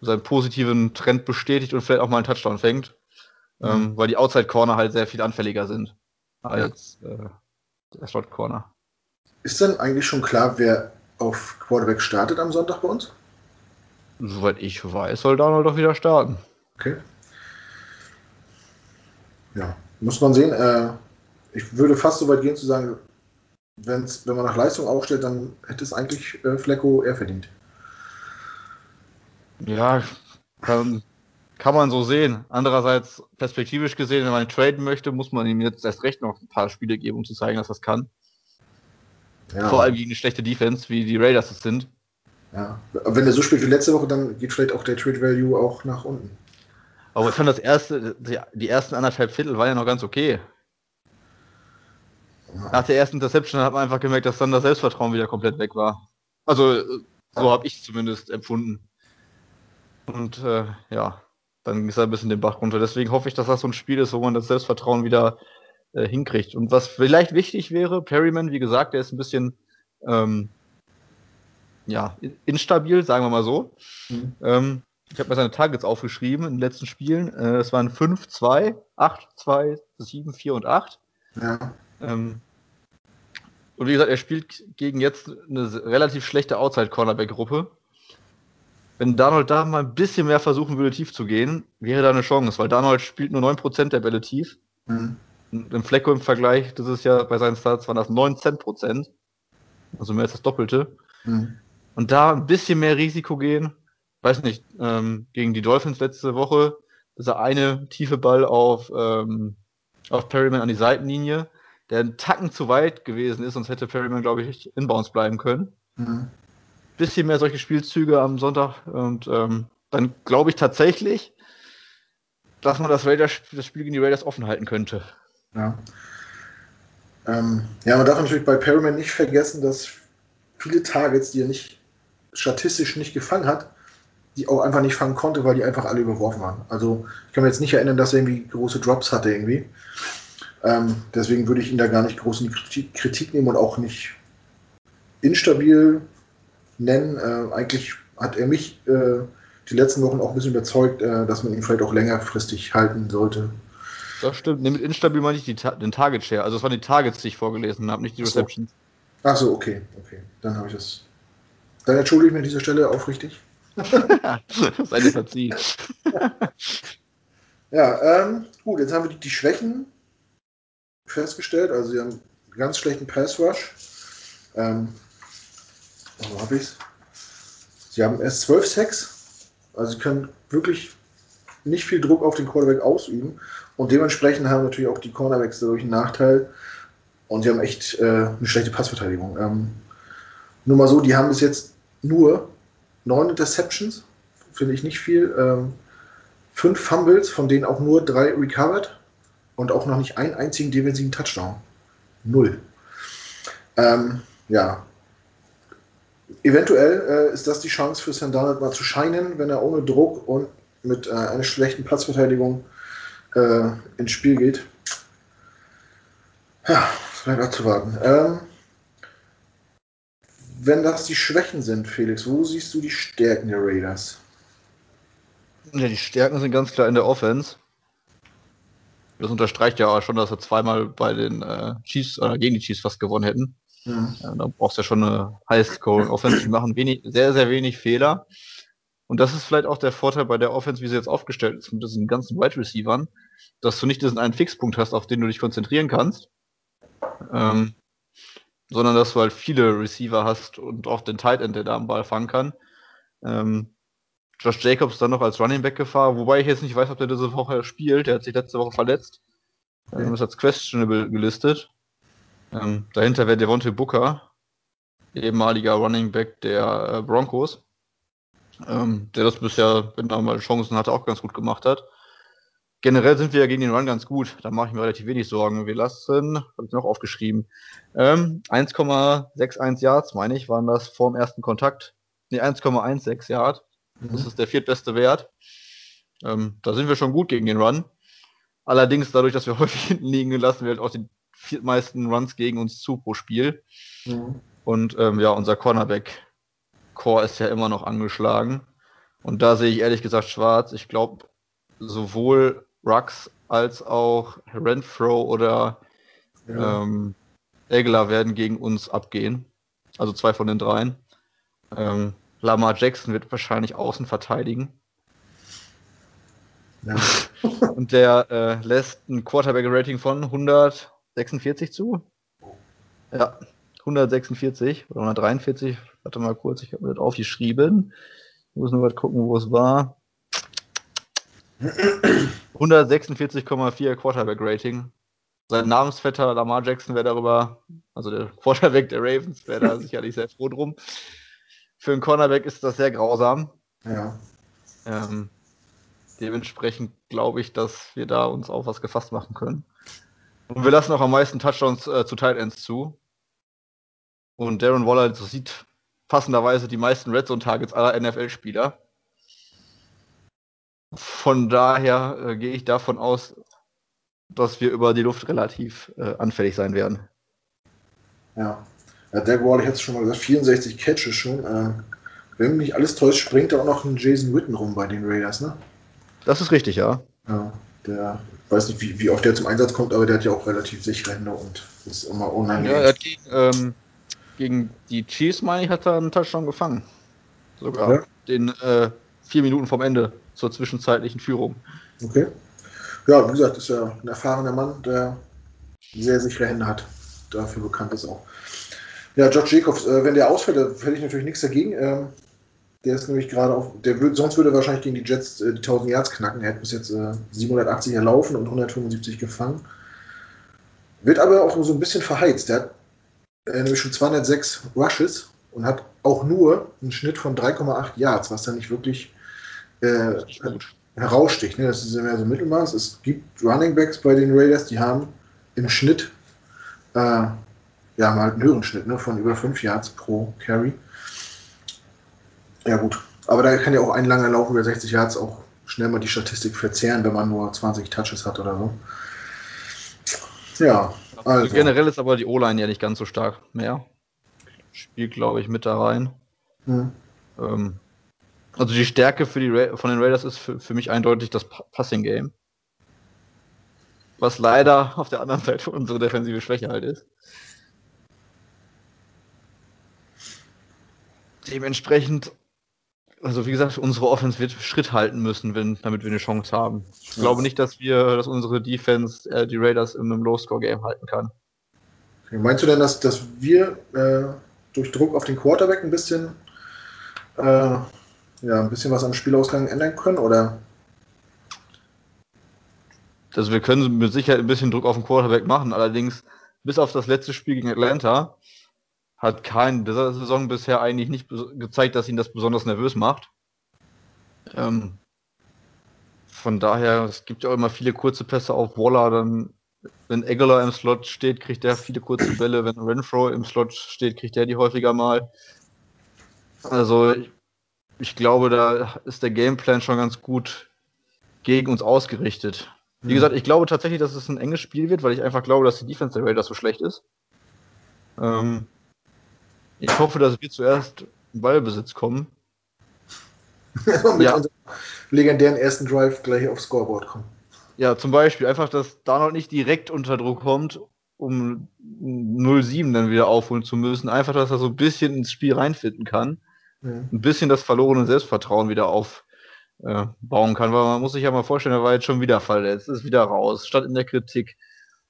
seinen positiven Trend bestätigt und vielleicht auch mal einen Touchdown fängt. Ähm, mhm. Ähm, weil die Outside Corner halt sehr viel anfälliger sind als ja. äh, der Slot Corner. Ist denn eigentlich schon klar, wer auf Quarterback startet am Sonntag bei uns? Soweit ich weiß, soll Donald doch wieder starten. Okay. Ja, muss man sehen. Äh, ich würde fast so weit gehen zu sagen, wenn's, wenn man nach Leistung aufstellt, dann hätte es eigentlich äh, Flecko eher verdient. Ja, kann, kann man so sehen. Andererseits, perspektivisch gesehen, wenn man traden möchte, muss man ihm jetzt erst recht noch ein paar Spiele geben, um zu zeigen, dass es kann. Ja. Vor allem gegen eine schlechte Defense, wie die Raiders es sind. Ja, wenn er so spielt wie letzte Woche, dann geht vielleicht auch der Trade Value auch nach unten. Aber ich fand das erste, die ersten anderthalb Viertel waren ja noch ganz okay. Nach der ersten Interception hat man einfach gemerkt, dass dann das Selbstvertrauen wieder komplett weg war. Also, so habe ich zumindest empfunden. Und äh, ja, dann ist er ein bisschen den Bach runter. Deswegen hoffe ich, dass das so ein Spiel ist, wo man das Selbstvertrauen wieder äh, hinkriegt. Und was vielleicht wichtig wäre, Perryman, wie gesagt, der ist ein bisschen ähm, ja, instabil, sagen wir mal so. Mhm. Ähm, ich habe mir seine Targets aufgeschrieben in den letzten Spielen. Äh, es waren 5, 2, 8, 2, 7, 4 und 8. Ja. Ähm, und wie gesagt, er spielt gegen jetzt eine relativ schlechte Outside-Cornerback-Gruppe. Wenn Darnold da mal ein bisschen mehr versuchen würde, tief zu gehen, wäre da eine Chance, weil Darnold spielt nur 9% der Bälle tief. Mhm. Und Im Flecko im Vergleich, das ist ja bei seinen Starts, waren das 19%. Also mehr als das Doppelte. Mhm. Und da ein bisschen mehr Risiko gehen, weiß nicht, ähm, gegen die Dolphins letzte Woche, dieser eine tiefe Ball auf, ähm, auf Perryman an die Seitenlinie, der einen Tacken zu weit gewesen ist, sonst hätte Perryman, glaube ich, inbounds bleiben können. Mhm. Bisschen mehr solche Spielzüge am Sonntag und ähm, dann glaube ich tatsächlich, dass man das, Raiders, das Spiel gegen die Raiders offen halten könnte. Ja. Ähm, ja, man darf natürlich bei Perryman nicht vergessen, dass viele Targets, die er nicht statistisch nicht gefangen hat, die auch einfach nicht fangen konnte, weil die einfach alle überworfen waren. Also ich kann mir jetzt nicht erinnern, dass er irgendwie große Drops hatte irgendwie. Ähm, deswegen würde ich ihn da gar nicht groß in die Kritik nehmen und auch nicht instabil nennen. Äh, eigentlich hat er mich äh, die letzten Wochen auch ein bisschen überzeugt, äh, dass man ihn vielleicht auch längerfristig halten sollte. Das stimmt. Nee, mit instabil meine ich die, den Target Share. Also es waren die Targets, die ich vorgelesen habe, nicht die Receptions. Ach so, okay, okay. Dann habe ich das. Dann entschuldige ich mich an dieser Stelle aufrichtig. Ihr verziehen. ja, ähm, gut, jetzt haben wir die, die Schwächen festgestellt. Also sie haben einen ganz schlechten Pass Rush. Ähm, wo habe ich es? Sie haben erst 12 Sacks. Also sie können wirklich nicht viel Druck auf den Quarterback ausüben. Und dementsprechend haben natürlich auch die Cornerbacks dadurch einen Nachteil. Und sie haben echt äh, eine schlechte Passverteidigung. Ähm, nur mal so, die haben bis jetzt nur neun Interceptions, finde ich nicht viel. Ähm, fünf Fumbles, von denen auch nur drei recovered und auch noch nicht einen einzigen defensiven Touchdown. Null. Ähm, ja. Eventuell äh, ist das die Chance für Sam Darnold mal zu scheinen, wenn er ohne Druck und mit äh, einer schlechten Platzverteidigung äh, ins Spiel geht. Ja, es bleibt abzuwarten. Ähm, wenn das die Schwächen sind, Felix, wo siehst du die Stärken der Raiders? Ja, die Stärken sind ganz klar in der Offense. Das unterstreicht ja auch schon, dass wir zweimal bei den äh, Chiefs oder gegen die Chiefs fast gewonnen hätten. Mhm. Ja, da brauchst du ja schon eine High-Scoring-Offense. Die machen wenig, sehr, sehr wenig Fehler. Und das ist vielleicht auch der Vorteil bei der Offense, wie sie jetzt aufgestellt ist, mit diesen ganzen Wide Receivern, dass du nicht diesen einen Fixpunkt hast, auf den du dich konzentrieren kannst, ähm, sondern dass du halt viele Receiver hast und auch den Tight End, der da am Ball fangen kann. Ähm, Josh Jacobs dann noch als Running Back Gefahr, wobei ich jetzt nicht weiß, ob der diese Woche spielt. Der hat sich letzte Woche verletzt. Okay. Ähm, ist als questionable gelistet. Ähm, dahinter wäre Devontae Booker, ehemaliger Running Back der äh, Broncos ähm, der das bisher, wenn er mal Chancen hatte, auch ganz gut gemacht hat. Generell sind wir ja gegen den Run ganz gut. Da mache ich mir relativ wenig Sorgen. Wir lassen, habe ich noch aufgeschrieben, ähm, 1,61 Yards, meine ich, waren das vor dem ersten Kontakt. Ne, 1,16 Yards. Mhm. Das ist der viertbeste Wert. Ähm, da sind wir schon gut gegen den Run. Allerdings, dadurch, dass wir häufig hinten liegen, lassen wir halt auch die viertmeisten Runs gegen uns zu pro Spiel. Mhm. Und ähm, ja, unser Cornerback Core ist ja immer noch angeschlagen. Und da sehe ich ehrlich gesagt schwarz. Ich glaube, sowohl Rux als auch Renfro oder ja. ähm, Egler werden gegen uns abgehen. Also zwei von den dreien. Ähm, Lamar Jackson wird wahrscheinlich außen verteidigen. Ja. Und der äh, lässt ein Quarterback-Rating von 146 zu. Ja, 146 oder 143, warte mal kurz, ich habe mir das aufgeschrieben. Ich muss nur mal gucken, wo es war. 146,4 Quarterback-Rating. Sein Namensvetter Lamar Jackson wäre darüber, also der Quarterback der Ravens, wäre da sicherlich sehr froh drum. Für einen Cornerback ist das sehr grausam. Ja. Ähm, dementsprechend glaube ich, dass wir da uns auf was gefasst machen können. Und wir lassen auch am meisten Touchdowns äh, zu Tight Ends zu. Und Darren Waller sieht passenderweise die meisten Red Zone Targets aller NFL-Spieler. Von daher äh, gehe ich davon aus, dass wir über die Luft relativ äh, anfällig sein werden. Ja. ja Derek Waller, ich hatte es schon mal gesagt, 64 Catches schon. Äh, wenn mich alles täuscht, springt da auch noch ein Jason Witten rum bei den Raiders, ne? Das ist richtig, ja. Ja, der, weiß nicht, wie, wie oft der zum Einsatz kommt, aber der hat ja auch relativ sichere Hände und ist immer unangenehm. Ja, er hat gegen, ähm, gegen die Chiefs, meine ich, hat er einen Touchdown gefangen. Sogar. Ja. Den äh, vier Minuten vom Ende zur zwischenzeitlichen Führung. Okay. Ja, wie gesagt, ist ja ein erfahrener Mann, der sehr sichere Hände hat. Dafür bekannt ist auch. Ja, George Jacobs, äh, wenn der ausfällt, da hätte ich natürlich nichts dagegen. Ähm, der ist nämlich gerade auf, der wird, sonst würde er wahrscheinlich gegen die Jets äh, die 1000 Yards knacken. Er hat bis jetzt äh, 780 erlaufen und 175 gefangen. Wird aber auch so ein bisschen verheizt. Der hat äh, nämlich schon 206 Rushes und hat auch nur einen Schnitt von 3,8 Yards, was dann nicht wirklich äh, Gut. heraussticht. Ne? Das ist ja mehr so Mittelmaß. Es gibt Running Backs bei den Raiders, die haben im Schnitt äh, ja mal einen höheren Schnitt ne? von über 5 Yards pro Carry. Ja gut, aber da kann ja auch ein langer Lauf über 60 Yards auch schnell mal die Statistik verzehren, wenn man nur 20 Touches hat oder so. Ja, Also also. generell ist aber die O-Line ja nicht ganz so stark mehr. Spielt, glaube ich, mit da rein. Hm. Ähm, also die Stärke für die Ra von den Raiders ist für, für mich eindeutig das Pa- Passing Game. Was leider auf der anderen Seite unsere defensive Schwäche halt ist. Dementsprechend, also wie gesagt, unsere Offense wird Schritt halten müssen, wenn, damit wir eine Chance haben. Ich Ja. glaube nicht, dass wir, dass unsere Defense äh, die Raiders in einem Low-Score-Game halten kann. Okay, Meinst du denn, dass, dass wir äh, durch Druck auf den Quarterback ein bisschen, äh, ja, ein bisschen was am Spielausgang ändern können? Oder? Also wir können mit Sicherheit ein bisschen Druck auf den Quarterback machen, allerdings bis auf das letzte Spiel gegen Atlanta hat kein dieser Saison bisher eigentlich nicht gezeigt, dass ihn das besonders nervös macht. Ähm, von daher, es gibt ja auch immer viele kurze Pässe auf Waller, dann wenn Aguilar im Slot steht, kriegt er viele kurze Bälle, wenn Renfro im Slot steht, kriegt er die häufiger mal. Also ich, ich glaube, da ist der Gameplan schon ganz gut gegen uns ausgerichtet. Wie Hm. gesagt, ich glaube tatsächlich, dass es ein enges Spiel wird, weil ich einfach glaube, dass die Defense der Raiders so schlecht ist. Ähm, ich hoffe, dass wir zuerst in Ballbesitz kommen. mit Ja. unserem legendären ersten Drive gleich aufs Scoreboard kommen. Ja, zum Beispiel einfach, dass Darnold nicht direkt unter Druck kommt, um 0-7 dann wieder aufholen zu müssen. Einfach, dass er so ein bisschen ins Spiel reinfinden kann. Ein bisschen das verlorene Selbstvertrauen wieder aufbauen kann. Weil man muss sich ja mal vorstellen, er war jetzt schon wieder verletzt, ist wieder raus, stand in der Kritik.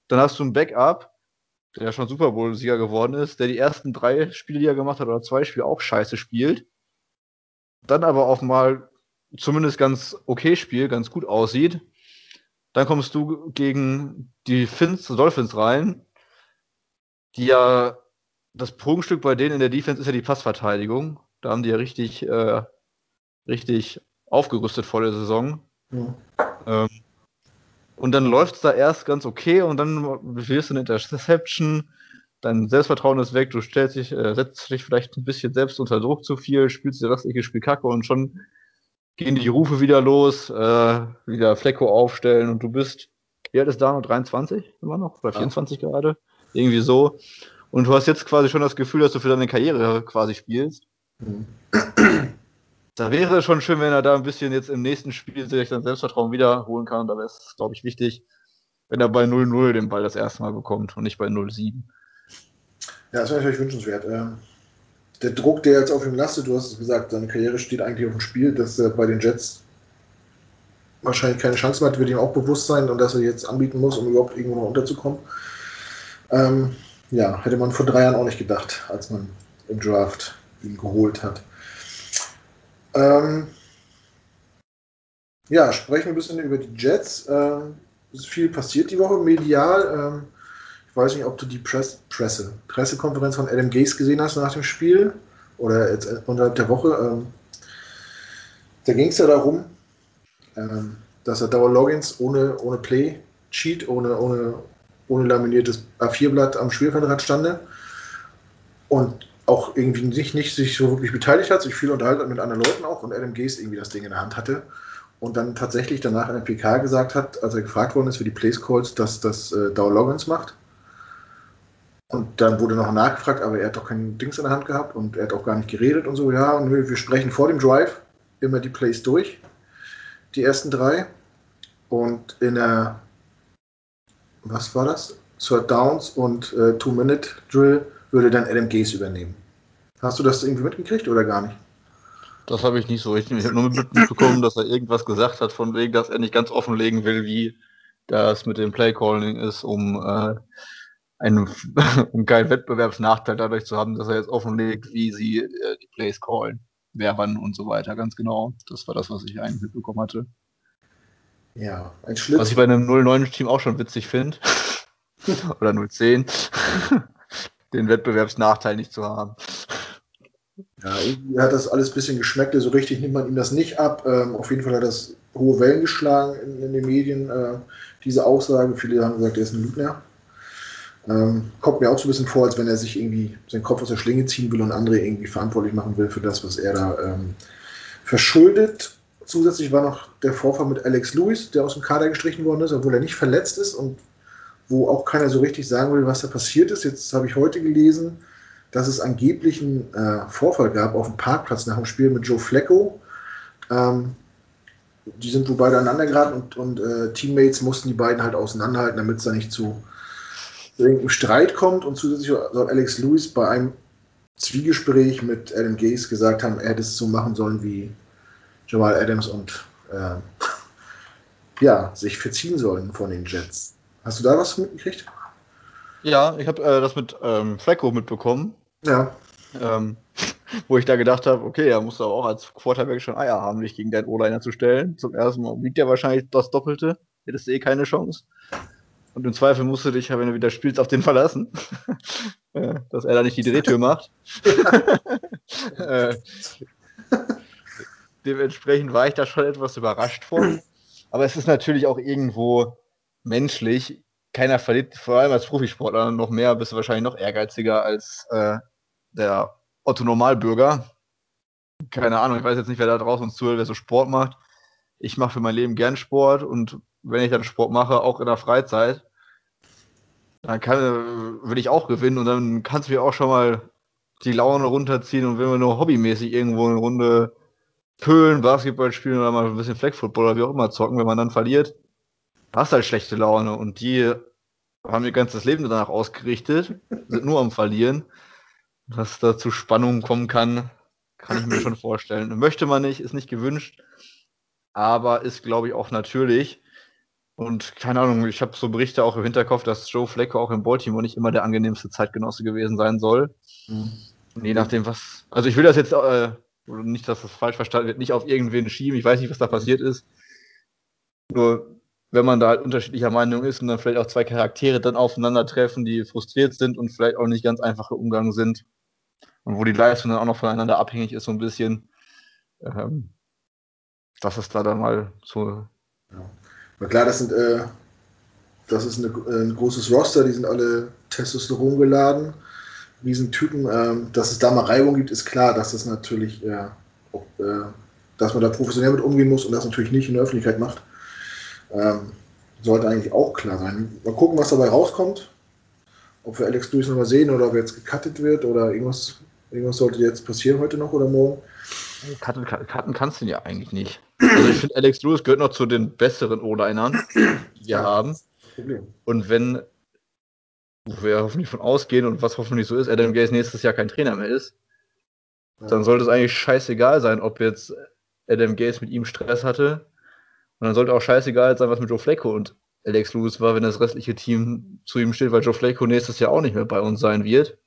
Dann hast du ein Backup, der ja schon Super Bowl-Sieger geworden ist, der die ersten drei Spiele, die er gemacht hat, oder zwei Spiele auch scheiße spielt. Dann aber auch mal zumindest ganz okay spielt, ganz gut aussieht. Dann kommst du gegen die Finns, Dolphins rein, die ja das Prunkstück bei denen in der Defense ist ja die Passverteidigung. Da haben die ja richtig, äh, richtig aufgerüstet vor der Saison. Hm. Ähm, und dann läuft es da erst ganz okay und dann wirst du eine Interception, dein Selbstvertrauen ist weg, du stellst dich, äh, setzt dich vielleicht ein bisschen selbst unter Druck zu viel, spielst dir das restliche Spiel kacke und schon gehen die Rufe wieder los, äh, wieder Flecko aufstellen und du bist, wie alt ist da noch? 23 immer noch? Oder Ja. 24 gerade? Irgendwie so. Und du hast jetzt quasi schon das Gefühl, dass du für deine Karriere quasi spielst. Hm. Da wäre es schon schön, wenn er da ein bisschen jetzt im nächsten Spiel sich sein Selbstvertrauen wiederholen kann. Da wäre es, glaube ich, wichtig, wenn er bei 0-0 den Ball das erste Mal bekommt und nicht bei 0-7. Ja, das wäre natürlich wünschenswert. Ähm, der Druck, der jetzt auf ihm lastet, du hast es gesagt, seine Karriere steht eigentlich auf dem Spiel, dass er bei den Jets wahrscheinlich keine Chance mehr hat, wird ihm auch bewusst sein und dass er jetzt anbieten muss, um überhaupt irgendwo noch unterzukommen. Ähm, ja, hätte man vor drei Jahren auch nicht gedacht, als man im Draft ihn geholt hat. Ähm, ja, sprechen wir ein bisschen über die Jets. Ähm, es ist viel passiert die Woche medial. Ähm, ich weiß nicht, ob du die Press, Presse, Pressekonferenz von Adam Gase gesehen hast nach dem Spiel oder jetzt unterhalb der Woche. Ähm, da ging es ja darum, ähm, dass er Dauer Logins ohne, ohne Play Cheat, ohne, ohne, ohne laminiertes A4-Blatt am Spielfeldrad stande und auch irgendwie nicht, nicht sich so wirklich beteiligt hat, sich viel unterhalten hat mit anderen Leuten auch und Gase irgendwie das Ding in der Hand hatte und dann tatsächlich danach in der PK gesagt hat, als er gefragt worden ist für die Place Calls, dass das äh, Dow Loggins macht. Und dann wurde noch nachgefragt, aber er hat doch kein Dings in der Hand gehabt und er hat auch gar nicht geredet und so. Ja, und wir sprechen vor dem Drive immer die Plays durch, die ersten drei. Und in der, was war das? Third Downs und äh, Two-Minute-Drill würde dann Adam Gaze übernehmen. Hast du das irgendwie mitgekriegt oder gar nicht? Das habe ich nicht so richtig. Ich habe nur mitbekommen, dass er irgendwas gesagt hat, von wegen, dass er nicht ganz offenlegen will, wie das mit dem Playcalling ist, um äh, einen, um keinen Wettbewerbsnachteil dadurch zu haben, dass er jetzt offenlegt, wie sie äh, die Plays callen, wer wann und so weiter. Ganz genau. Das war das, was ich eigentlich mitbekommen hatte. Ja, ein Schlitz. Was ich bei einem 09-Team auch schon witzig finde. Oder 010. Den Wettbewerbsnachteil nicht zu haben. Ja, irgendwie hat das alles ein bisschen geschmeckt. So richtig nimmt man ihm das nicht ab. Ähm, auf jeden Fall hat das hohe Wellen geschlagen in, in den Medien, äh, diese Aussage. Viele haben gesagt, er ist ein Lügner. Ähm, kommt mir auch so ein bisschen vor, als wenn er sich irgendwie seinen Kopf aus der Schlinge ziehen will und andere irgendwie verantwortlich machen will für das, was er da ähm, verschuldet. Zusätzlich war noch der Vorfall mit Alex Lewis, der aus dem Kader gestrichen worden ist, obwohl er nicht verletzt ist und wo auch keiner so richtig sagen will, was da passiert ist. Jetzt habe ich heute gelesen, dass es angeblich einen äh, Vorfall gab auf dem Parkplatz nach dem Spiel mit Joe Flecko. Ähm, die sind wohl beide aneinander geraten und, und äh, Teammates mussten die beiden halt auseinanderhalten, damit es da nicht zu irgendeinem Streit kommt. Und zusätzlich soll Alex Lewis bei einem Zwiegespräch mit Adam Gaze gesagt haben, er hätte es so machen sollen wie Jamal Adams und äh, ja, sich verziehen sollen von den Jets. Hast du da was mitgekriegt? Ja, ich habe äh, das mit ähm, Flacco mitbekommen. Ja. Ähm, wo ich da gedacht habe, okay, er muss auch als Quarterback schon Eier haben, dich gegen deinen O-Liner zu stellen. Zum ersten Mal wiegt er wahrscheinlich das Doppelte. Hättest du eh keine Chance. Und im Zweifel musst du dich, wenn du wieder spielst, auf den verlassen. Dass er da nicht die Drehtür macht. äh, dementsprechend war ich da schon etwas überrascht von. Aber es ist natürlich auch irgendwo menschlich. Keiner verliert, vor allem als Profisportler, noch mehr, bist du wahrscheinlich noch ehrgeiziger als äh, der Otto Normalbürger. Keine Ahnung, ich weiß jetzt nicht, wer da draußen zuhört, wer so Sport macht. Ich mache für mein Leben gern Sport und wenn ich dann Sport mache, auch in der Freizeit, dann kann, will ich auch gewinnen und dann kannst du mir auch schon mal die Laune runterziehen und wenn wir nur hobbymäßig irgendwo eine Runde pölen, Basketball spielen oder mal ein bisschen Flag Football oder wie auch immer zocken, wenn man dann verliert, hast halt schlechte Laune und die haben ihr ganzes Leben danach ausgerichtet, sind nur am Verlieren. Dass da zu Spannungen kommen kann, kann ich mir schon vorstellen. Möchte man nicht, ist nicht gewünscht, aber ist, glaube ich, auch natürlich. Und keine Ahnung, ich habe so Berichte auch im Hinterkopf, dass Joe Flacco auch in Baltimore nicht immer der angenehmste Zeitgenosse gewesen sein soll. Mhm. Je nachdem, was. Also ich will das jetzt, äh, nicht, dass das falsch verstanden wird, nicht auf irgendwen schieben. Ich weiß nicht, was da passiert ist. Nur, wenn man da halt unterschiedlicher Meinung ist und dann vielleicht auch zwei Charaktere dann aufeinandertreffen, die frustriert sind und vielleicht auch nicht ganz einfache Umgang sind. Und wo die Leistung dann auch noch voneinander abhängig ist, so ein bisschen. Ähm, dass es da dann mal so ja. Na klar, das sind, äh, das ist eine, äh, ein großes Roster, die sind alle Testosteron geladen, Riesentypen. Ähm, dass es da mal Reibung gibt, ist klar, dass das natürlich, äh, ob, äh, dass man da professionell mit umgehen muss und das natürlich nicht in der Öffentlichkeit macht. Ähm, sollte eigentlich auch klar sein. Mal gucken, was dabei rauskommt. Ob wir Alex Lewis nochmal sehen oder ob er jetzt gecuttet wird oder irgendwas, irgendwas sollte jetzt passieren heute noch oder morgen. Cutten, cutten kannst du ja eigentlich nicht. Also ich finde, Alex Lewis gehört noch zu den besseren O-Linern, die wir ja, haben. Und wenn wir hoffentlich von ausgehen und was hoffentlich so ist, Adam Gaze nächstes Jahr kein Trainer mehr ist, ja. dann sollte es eigentlich scheißegal sein, ob jetzt Adam Gaze mit ihm Stress hatte. Und dann sollte auch scheißegal sein, was mit Joe Flacco und Alex Lewis war, wenn das restliche Team zu ihm steht, weil Joe Flacco nächstes Jahr auch nicht mehr bei uns sein wird.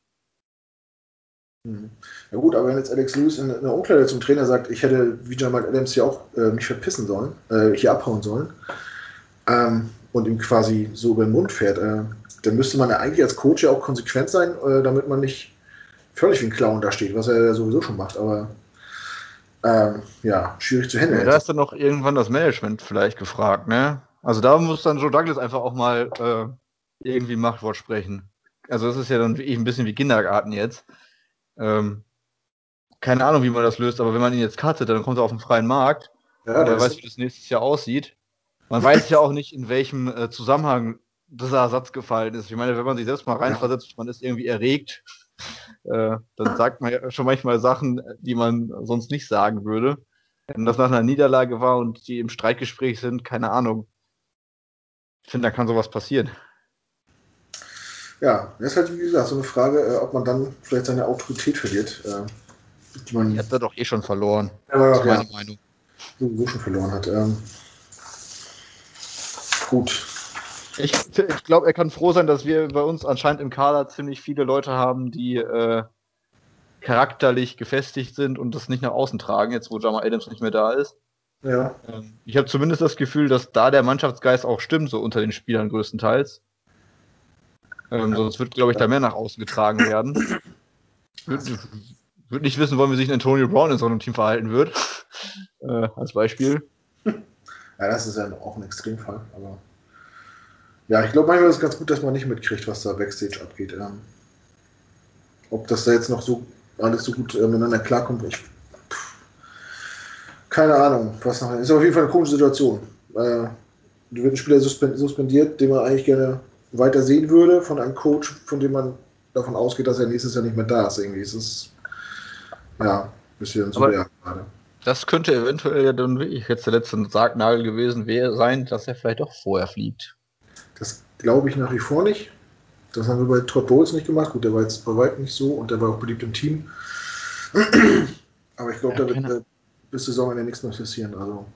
Ja gut, aber wenn jetzt Alex Lewis in, in der Umkleide zum Trainer sagt, ich hätte wie Jamal Adams hier auch äh, mich verpissen sollen, äh, hier abhauen sollen ähm, und ihm quasi so über den Mund fährt, äh, dann müsste man ja eigentlich als Coach ja auch konsequent sein, äh, damit man nicht völlig wie ein Clown da steht, was er ja sowieso schon macht, aber ähm, ja, schwierig zu handeln. Ja, da ist dann noch irgendwann das Management vielleicht gefragt, ne? Also da muss dann Joe Douglas einfach auch mal äh, irgendwie Machtwort sprechen. Also das ist ja dann ein bisschen wie Kindergarten jetzt. Ähm, keine Ahnung, wie man das löst, aber wenn man ihn jetzt cuttet, dann kommt er auf den freien Markt. Ja, wer weiß, wie das nächstes Jahr aussieht. Man weiß ja auch nicht, in welchem äh, Zusammenhang dieser Ersatz gefallen ist. Ich meine, wenn man sich selbst mal reinversetzt, ja. man ist irgendwie erregt, äh, dann sagt man ja schon manchmal Sachen, die man sonst nicht sagen würde. Wenn das nach einer Niederlage war und die im Streitgespräch sind, keine Ahnung. Ich finde, da kann sowas passieren. Ja, das ist halt, wie gesagt, so eine Frage, äh, ob man dann vielleicht seine Autorität verliert. Äh, die man hat er doch eh schon verloren. Ja, das ist meine ja, Meinung. Sowieso schon verloren hat. Ähm, gut. Ich, ich glaube, er kann froh sein, dass wir bei uns anscheinend im Kader ziemlich viele Leute haben, die äh, charakterlich gefestigt sind und das nicht nach außen tragen, jetzt wo Jamal Adams nicht mehr da ist. Ja. Ähm, ich habe zumindest das Gefühl, dass da der Mannschaftsgeist auch stimmt, so unter den Spielern größtenteils. Ähm. Sonst wird, glaube ich, da mehr nach außen getragen werden. Würde würd nicht wissen wollen, wie sich Antonio Brown in so einem Team verhalten wird. äh, als Beispiel. Ja, das ist ja auch ein Extremfall, aber. Ja, ich glaube, manchmal ist es ganz gut, dass man nicht mitkriegt, was da Backstage abgeht. Ähm, ob das da jetzt noch so alles so gut äh, miteinander klarkommt, ich. Pff, keine Ahnung, was noch. Ist auf jeden Fall eine komische Situation. Äh, du wird ein Spieler suspendiert, den man eigentlich gerne weiter sehen würde, von einem Coach, von dem man davon ausgeht, dass er nächstes Jahr nicht mehr da ist. Irgendwie ist es ja ein bisschen surreal gerade. Das könnte eventuell ja dann wirklich jetzt der letzte Sargnagel gewesen wäre, sein, dass er vielleicht auch vorher fliegt. Das glaube ich nach wie vor nicht. Das haben wir bei Todd Bowles nicht gemacht. Gut, der war jetzt bei weitem nicht so und der war auch beliebt im Team. Aber ich glaube, ja, da wird äh, bis Saisonende nichts mehr passieren. Also.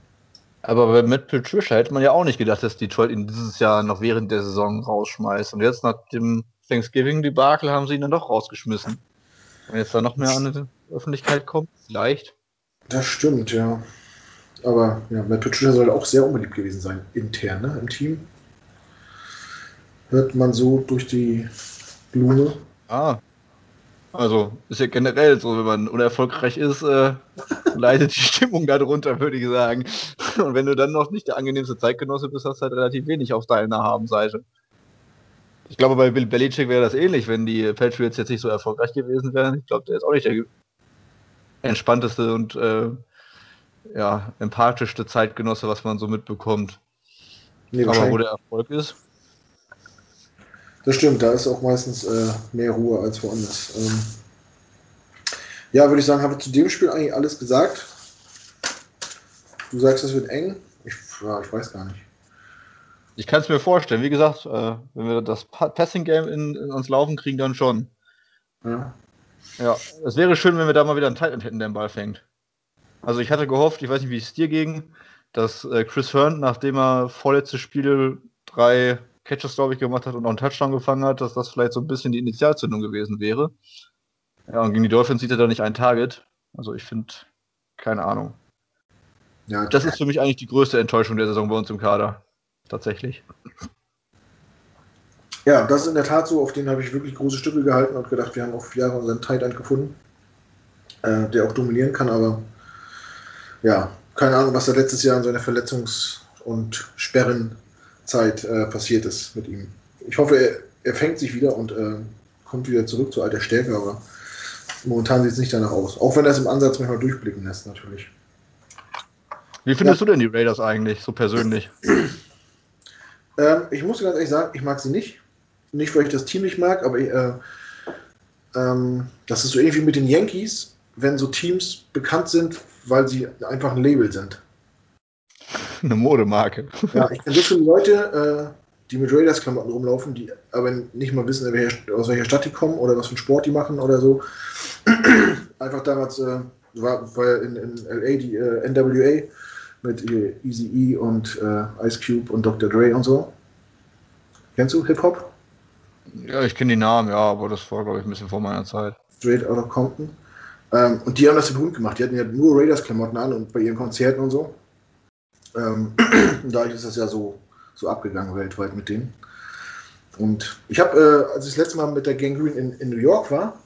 Aber bei Matt Patricia hätte man ja auch nicht gedacht, dass Detroit ihn dieses Jahr noch während der Saison rausschmeißt. Und jetzt nach dem Thanksgiving-Debakel haben sie ihn dann doch rausgeschmissen. Wenn jetzt da noch mehr an die Öffentlichkeit kommt, vielleicht. Das stimmt, ja. Aber ja, Matt Patricia soll auch sehr unbeliebt gewesen sein, intern, ne, im Team hört man so durch die Blume. Ah. Also ist ja generell so, wenn man unerfolgreich ist, äh, leidet die Stimmung darunter, würde ich sagen. Und wenn du dann noch nicht der angenehmste Zeitgenosse bist, hast du halt relativ wenig auf deiner Habenseite. Ich glaube, bei Bill Belichick wäre das ähnlich, wenn die Patriots jetzt nicht so erfolgreich gewesen wären. Ich glaube, der ist auch nicht der entspannteste und äh, ja, empathischste Zeitgenosse, was man so mitbekommt. Nee, Aber wo der Erfolg ist, das stimmt, da ist auch meistens äh, mehr Ruhe als woanders. Ähm, ja, würde ich sagen, habe ich zu dem Spiel eigentlich alles gesagt. Du sagst, es wird eng. Ich, ja, ich weiß gar nicht. Ich kann es mir vorstellen. Wie gesagt, äh, wenn wir das Passing-Game in, in, uns laufen kriegen, dann schon. Ja. Ja, es wäre schön, wenn wir da mal wieder einen Titan hätten, der den Ball fängt. Also ich hatte gehofft, ich weiß nicht, wie es dir ging, dass äh, Chris Hearn, nachdem er vorletzte Spiele drei Catches, glaube ich, gemacht hat und auch einen Touchdown gefangen hat, dass das vielleicht so ein bisschen die Initialzündung gewesen wäre. Ja, und gegen die Dolphins sieht er da nicht ein Target. Also ich finde, keine Ahnung. Ja, das ist für mich eigentlich die größte Enttäuschung der Saison bei uns im Kader. Tatsächlich. Ja, das ist in der Tat so. Auf den habe ich wirklich große Stücke gehalten und gedacht, wir haben auf Jahre unseren Tight End gefunden, äh, der auch dominieren kann. Aber ja, keine Ahnung, was er letztes Jahr in seiner Verletzungs- und Sperren Zeit äh, passiert ist mit ihm. Ich hoffe, er, er fängt sich wieder und äh, kommt wieder zurück zu alter Stärke, aber momentan sieht es nicht danach aus. Auch wenn er es im Ansatz manchmal durchblicken lässt, natürlich. Wie findest ja. du denn die Raiders eigentlich, so persönlich? ähm, ich muss ganz ehrlich sagen, ich mag sie nicht. Nicht, weil ich das Team nicht mag, aber äh, ähm, das ist so irgendwie mit den Yankees, wenn so Teams bekannt sind, weil sie einfach ein Label sind. Eine Modemarke. Ja, ich kenne so viele Leute, äh, die mit Raiders-Klamotten rumlaufen, die aber nicht mal wissen, aus welcher Stadt die kommen oder was für einen Sport die machen oder so. Einfach damals äh, war, war in, in LA die äh, NWA mit äh, Easy E und äh, Ice Cube und Dr. Dre und so. Kennst du Hip-Hop? Ja, ich kenne die Namen, ja, aber das war, glaube ich, ein bisschen vor meiner Zeit. Straight out of Compton. Ähm, und die haben das berühmt gemacht. Die hatten ja nur Raiders-Klamotten an und bei ihren Konzerten und so. Ähm, dadurch ist das ja so, so abgegangen weltweit mit denen. Und ich habe, äh, als ich das letzte Mal mit der Gang Green in, in New York war,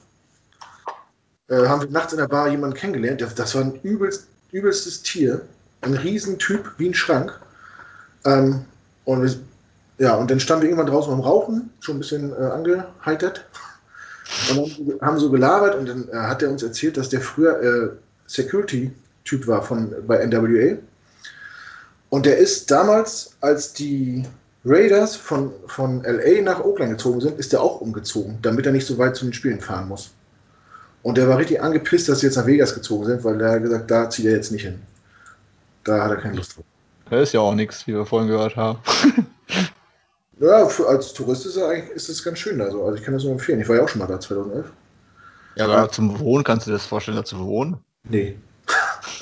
äh, haben wir nachts in der Bar jemanden kennengelernt. Das, das war ein übelst, übelstes Tier. Ein Riesentyp wie ein Schrank. Ähm, und ja, und dann standen wir irgendwann draußen beim Rauchen, schon ein bisschen äh, angeheitert. Und dann haben so gelabert und dann äh, hat er uns erzählt, dass der früher äh, Security-Typ war von, bei NWA. Und der ist damals, als die Raiders von, von LA nach Oakland gezogen sind, ist er auch umgezogen, damit er nicht so weit zu den Spielen fahren muss. Und der war richtig angepisst, dass sie jetzt nach Vegas gezogen sind, weil er hat gesagt, da zieht er jetzt nicht hin. Da hat er keine Lust drauf. Das ist ja auch nichts, wie wir vorhin gehört haben. Ja, für, als Tourist ist, er eigentlich, ist es ganz schön da so. Also ich kann das nur empfehlen. Ich war ja auch schon mal da 2011. Ja, aber zum Wohnen kannst du dir das vorstellen, da zu wohnen? Nee.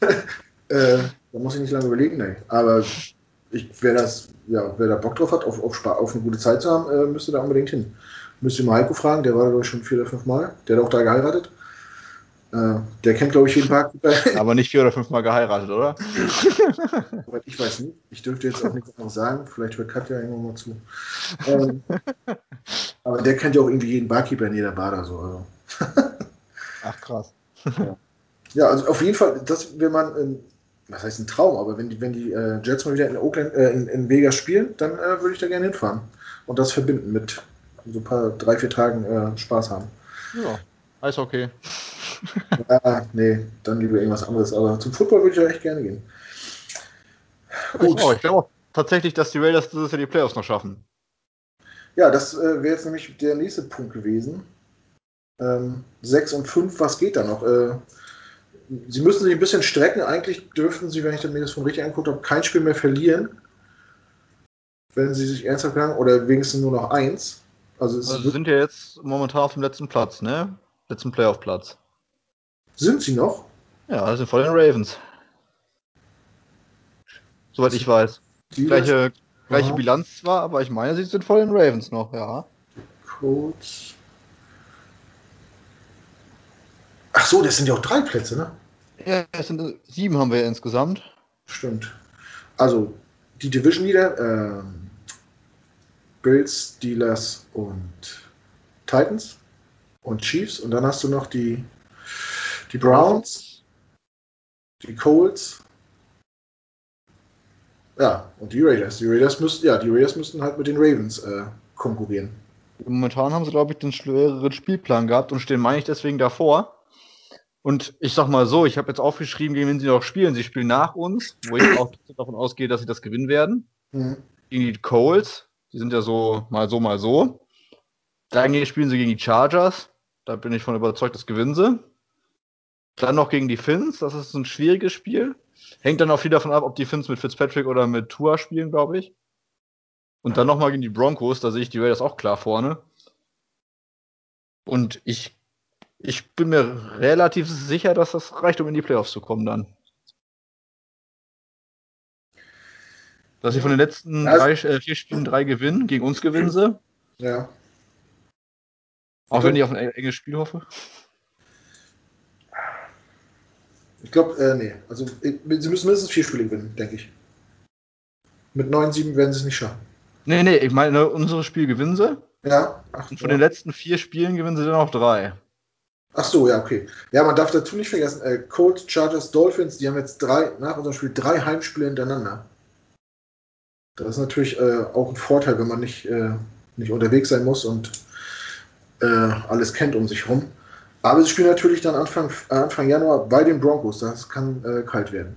äh, da muss ich nicht lange überlegen, nee. Aber ich, wer das, ja, wer da Bock drauf hat, auf, auf, auf eine gute Zeit zu haben, äh, müsste da unbedingt hin. Müsste mal Heiko fragen, der war da ich schon vier oder fünf Mal. Der hat auch da geheiratet. Äh, der kennt, glaube ich, jeden Park. Aber nicht vier oder fünf Mal geheiratet, oder? ich weiß nicht. Ich dürfte jetzt auch nichts anderes sagen. Vielleicht hört Katja irgendwann mal zu. Ähm, aber der kennt ja auch irgendwie jeden Barkeeper in jeder Bar da so. Also. Ach, krass. Ja. ja, also auf jeden Fall, das will man, äh, was heißt ein Traum, aber wenn die, wenn die äh, Jets mal wieder in, Oakland, äh, in, in Vegas spielen, dann äh, würde ich da gerne hinfahren. Und das verbinden mit so ein paar, drei, vier Tagen äh, Spaß haben. Ja, Eishockey. ja, nee, dann lieber irgendwas anderes. Aber zum Football würde ich ja echt gerne gehen. Gut. Ich, ich glaube tatsächlich, dass die Raiders dieses Jahr die Playoffs noch schaffen. Ja, das äh, wäre jetzt nämlich der nächste Punkt gewesen. Ähm, 6 und 5, was geht da noch? Sie müssen sich ein bisschen strecken. Eigentlich dürften sie, wenn ich mir das von richtig angeguckt habe, kein Spiel mehr verlieren. Wenn sie sich ernsthaft sagen, oder wenigstens nur noch eins. Also, also sie sind ja jetzt momentan auf dem letzten Platz, ne? Letzten Playoff-Platz. Sind sie noch? Ja, also vor den Ravens. Soweit ich weiß. Die gleiche, gleiche Bilanz zwar, aber ich meine, sie sind vor den Ravens noch, ja. Codes. Ach so, das sind ja auch drei Plätze, ne? Ja, es sind sieben haben wir insgesamt. Stimmt. Also die Division Leader, äh, Bills, Steelers und Titans und Chiefs. Und dann hast du noch die, die Browns, die Colts. Ja, und die Raiders. Die Raiders müssten, ja, die Raiders müssten halt mit den Ravens äh, konkurrieren. Momentan haben sie, glaube ich, den schwereren Spielplan gehabt und stehen, meine ich, deswegen davor. Und ich sag mal so, ich habe jetzt aufgeschrieben, gegen wen sie noch spielen. Sie spielen nach uns, wo ich auch davon ausgehe, dass sie das gewinnen werden. Mhm. Gegen die Coles, die sind ja so mal so, mal so. Dann spielen sie gegen die Chargers. Da bin ich von überzeugt, das gewinnen sie. Dann noch gegen die Finns, das ist ein schwieriges Spiel. Hängt dann auch viel davon ab, ob die Finns mit Fitzpatrick oder mit Tua spielen, glaube ich. Und dann nochmal gegen die Broncos, da sehe ich die Raiders auch klar vorne. Und ich ich bin mir relativ sicher, dass das reicht, um in die Playoffs zu kommen dann. Dass sie von den letzten drei, äh, vier Spielen drei gewinnen, gegen uns gewinnen sie. Ja. Auch ich wenn ich auf ein enges Spiel hoffe. Ich glaube, äh, nee. Also, sie müssen mindestens vier Spiele gewinnen, denke ich. Mit 9-7 werden sie es nicht schaffen. Nee, nee, ich meine, unsere Spiel gewinnen sie. Ja. Ach, und von ja. den letzten vier Spielen gewinnen sie dann auch drei. Ach so, ja, okay. Ja, man darf dazu nicht vergessen, äh, Colts, Chargers, Dolphins, die haben jetzt drei, nach unserem Spiel drei Heimspiele hintereinander. Das ist natürlich äh, auch ein Vorteil, wenn man nicht, äh, nicht unterwegs sein muss und äh, alles kennt um sich herum. Aber sie spielen natürlich dann Anfang, äh, Anfang Januar bei den Broncos. Das kann äh, kalt werden.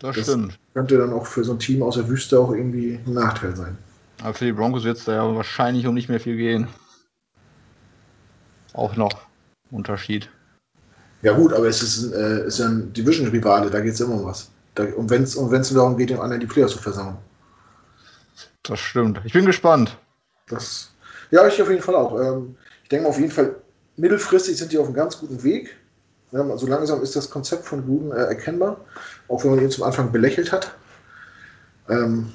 Das, das, stimmt. Könnte dann auch für so ein Team aus der Wüste auch irgendwie ein Nachteil sein. Aber für die Broncos wird es da ja wahrscheinlich um nicht mehr viel gehen. Auch noch. Unterschied. Ja gut, aber es ist, äh, ist ja ein Division-Rivale, da geht es immer um was. Da, und wenn es und wenn's darum geht, dem anderen die Players zu versammeln. Das stimmt. Ich bin gespannt. Das, ja, ich auf jeden Fall auch. Ähm, ich denke auf jeden Fall, mittelfristig sind die auf einem ganz guten Weg. Ja, so langsam ist das Konzept von Gruden äh, erkennbar, auch wenn man ihn zum Anfang belächelt hat. Ähm,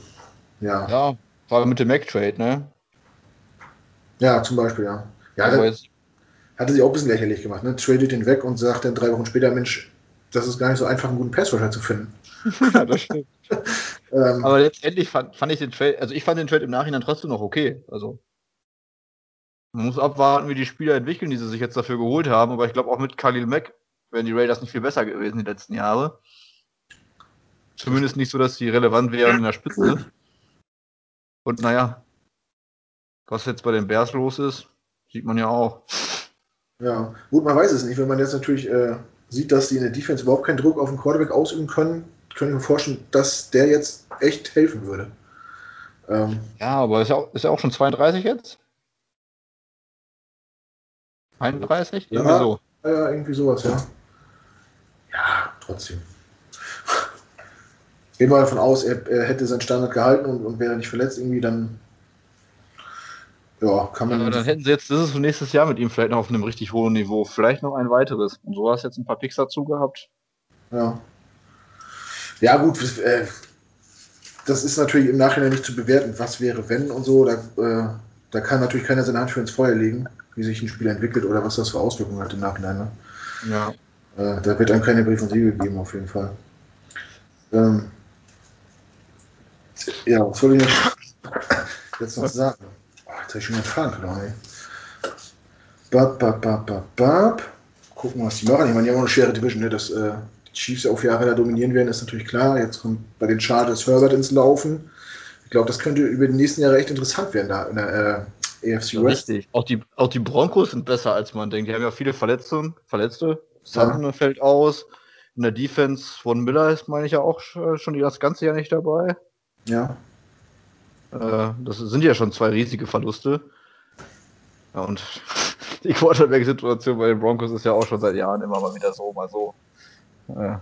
ja. Ja, war mit dem Mac-Trade, ne? Ja, zum Beispiel, ja. Ja, aber jetzt hatte sie auch ein bisschen lächerlich gemacht. Ne? Tradet ihn weg und sagt dann drei Wochen später, Mensch, das ist gar nicht so einfach, einen guten Passrusher zu finden. ja, das stimmt. ähm, Aber letztendlich fand, fand, ich den Trade, also ich fand den Trade im Nachhinein trotzdem noch okay. Also man muss abwarten, wie die Spieler entwickeln, die sie sich jetzt dafür geholt haben. Aber ich glaube auch mit Khalil Mack wären die Raiders nicht viel besser gewesen die letzten Jahre. Zumindest nicht so, dass sie relevant wären in der Spitze. Und naja, was jetzt bei den Bears los ist, sieht man ja auch. Ja, gut, man weiß es nicht. Wenn man jetzt natürlich äh, sieht, dass die in der Defense überhaupt keinen Druck auf den Quarterback ausüben können, können wir vorstellen, dass der jetzt echt helfen würde. Ähm, ja, aber ist er auch, ist auch schon 32 jetzt? 31? Ja, irgendwie so. Ja, irgendwie sowas, ja. Ja, trotzdem. Gehen wir davon aus, er, er, hätte seinen Standard gehalten und, und wäre nicht verletzt, irgendwie dann. Ja, kann man. Ja, dann hätten sie jetzt, das ist nächstes Jahr mit ihm vielleicht noch auf einem richtig hohen Niveau. Vielleicht noch ein weiteres. Und so hast du jetzt ein paar Picks dazu gehabt. Ja. Ja, gut, äh, das ist natürlich im Nachhinein nicht zu bewerten, was wäre, wenn und so. Da, äh, da kann natürlich keiner seine Hand für ins Feuer legen, wie sich ein Spiel entwickelt oder was das für Auswirkungen hat im Nachhinein. Ne? Ja. Äh, da wird einem keine Brief und Siegel geben, auf jeden Fall. Ähm, ja, was soll ich jetzt noch sagen? Habe ich schon verloren, ey. Bab, bab, bab, bab, bab. Gucken, was die machen. Ich meine, die haben auch eine schwere Division, ne? Das, äh, Chiefs auf Jahre da dominieren werden, ist natürlich klar. Jetzt kommt bei den Chargers Herbert ins Laufen. Ich glaube, das könnte über die nächsten Jahre echt interessant werden da in der äh, AFC West. Richtig. Auch die, auch die Broncos sind besser, als man denkt. Die haben ja viele Verletzungen, Verletzte. Sutton ja. fällt aus. In der Defense von Miller ist, meine ich ja auch schon das ganze Jahr nicht dabei. Ja. Äh, das sind ja schon zwei riesige Verluste. Ja, und die Quarterback-Situation bei den Broncos ist ja auch schon seit Jahren immer mal wieder so, mal so. Ja.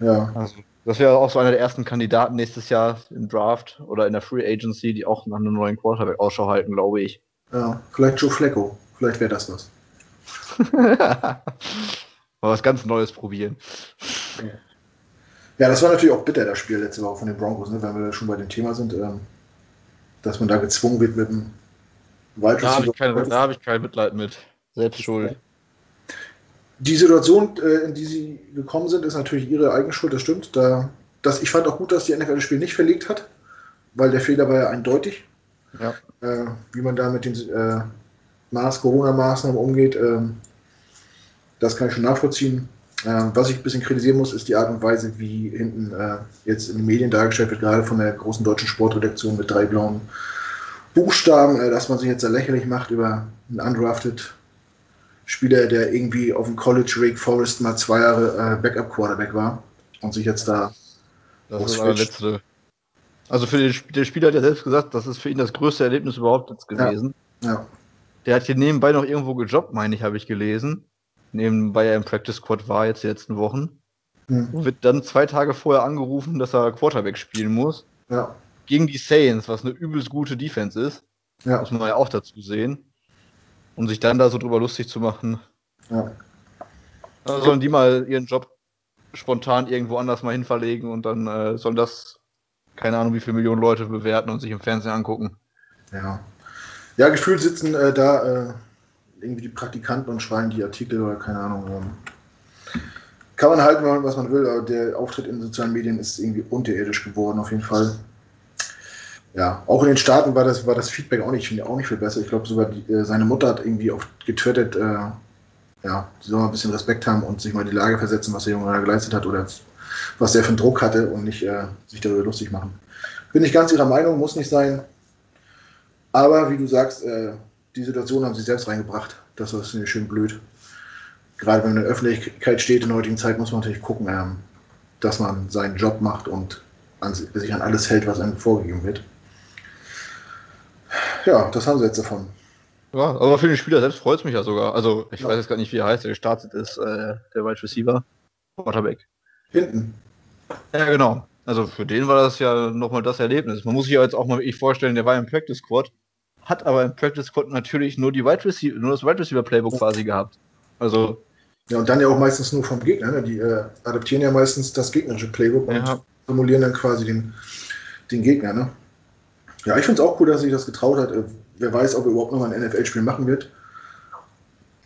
ja. Also, das wäre auch so einer der ersten Kandidaten nächstes Jahr im Draft oder in der Free Agency, die auch nach einem neuen Quarterback Ausschau halten, glaube ich. Ja, vielleicht Joe Flecko. Vielleicht wäre das was. Mal was ganz Neues probieren. Ja, das war natürlich auch bitter, das Spiel letzte Woche von den Broncos, ne, wenn wir schon bei dem Thema sind, ähm, dass man da gezwungen wird mit dem Wide Da habe ich, hab ich kein Mitleid mit. Selbst schuld. Die Situation, äh, in die sie gekommen sind, ist natürlich ihre eigene Schuld, das stimmt. Da, das, ich fand auch gut, dass die NFL das Spiel nicht verlegt hat, weil der Fehler war ja eindeutig. Ja. Äh, wie man da mit den äh, Maß Corona-Maßnahmen umgeht, äh, das kann ich schon nachvollziehen. Äh, was ich ein bisschen kritisieren muss, ist die Art und Weise, wie hinten äh, jetzt in den Medien dargestellt wird, gerade von der großen deutschen Sportredaktion mit drei blauen Buchstaben, dass man sich jetzt da lächerlich macht über einen undrafted Spieler, der irgendwie auf dem College Wake Forest mal zwei Jahre äh, Backup Quarterback war und sich jetzt da. Das ist das letzte. Also für den, der Spieler hat ja selbst gesagt, das ist für ihn das größte Erlebnis überhaupt jetzt gewesen. Ja. ja. Der hat hier nebenbei noch irgendwo gejobbt, meine ich, habe ich gelesen. Nebenbei er im Practice Squad war jetzt die letzten Wochen. Hm. Wird dann zwei Tage vorher angerufen, dass er Quarterback spielen muss. Ja. Gegen die Saints, was eine übelst gute Defense ist. Ja. Muss man ja auch dazu sehen um sich dann da so drüber lustig zu machen. Ja. Dann sollen die mal ihren Job spontan irgendwo anders mal hinverlegen und dann äh, sollen das, keine Ahnung, wie viele Millionen Leute bewerten und sich im Fernsehen angucken. Ja. Ja, gefühlt sitzen äh, da äh, irgendwie die Praktikanten und schreiben die Artikel oder keine Ahnung. Ähm. Kann man halten, was man will, aber der Auftritt in sozialen Medien ist irgendwie unterirdisch geworden, auf jeden Fall. Ja, auch in den Staaten war das, war das Feedback auch nicht, auch nicht viel besser. Ich glaube sogar, die, äh, seine Mutter hat irgendwie oft getwittert, äh, ja, sie soll mal ein bisschen Respekt haben und sich mal in die Lage versetzen, was der Junge da geleistet hat oder was der für einen Druck hatte und nicht äh, sich darüber lustig machen. Bin ich ganz ihrer Meinung, muss nicht sein. Aber wie du sagst, äh, die Situation haben sie selbst reingebracht. Das ist mir schön blöd. Gerade wenn man in der Öffentlichkeit steht in der heutigen Zeit, muss man natürlich gucken, ähm, dass man seinen Job macht und an, sich an alles hält, was einem vorgegeben wird ja, das haben sie jetzt davon. Ja, aber für den Spieler selbst freut es mich ja sogar. Also, ich ja. weiß jetzt gar nicht, wie er heißt, der gestartet ist, äh, der Wide Receiver. Quarterback. Hinten. Ja, genau. Also für den war das ja nochmal das Erlebnis. Man muss sich ja jetzt auch mal wirklich vorstellen, der war im Practice Squad, hat aber im Practice Squad natürlich nur die Wide Receiver, nur das Wide Receiver Playbook quasi gehabt. Also. Ja, und dann ja auch meistens nur vom Gegner. Ne? Die äh, adaptieren ja meistens das gegnerische Playbook ja. und formulieren dann quasi den, den Gegner. Ne? Ja, ich finde es auch cool, dass er sich das getraut hat. Äh, wer weiß, ob er überhaupt noch ein NFL-Spiel machen wird.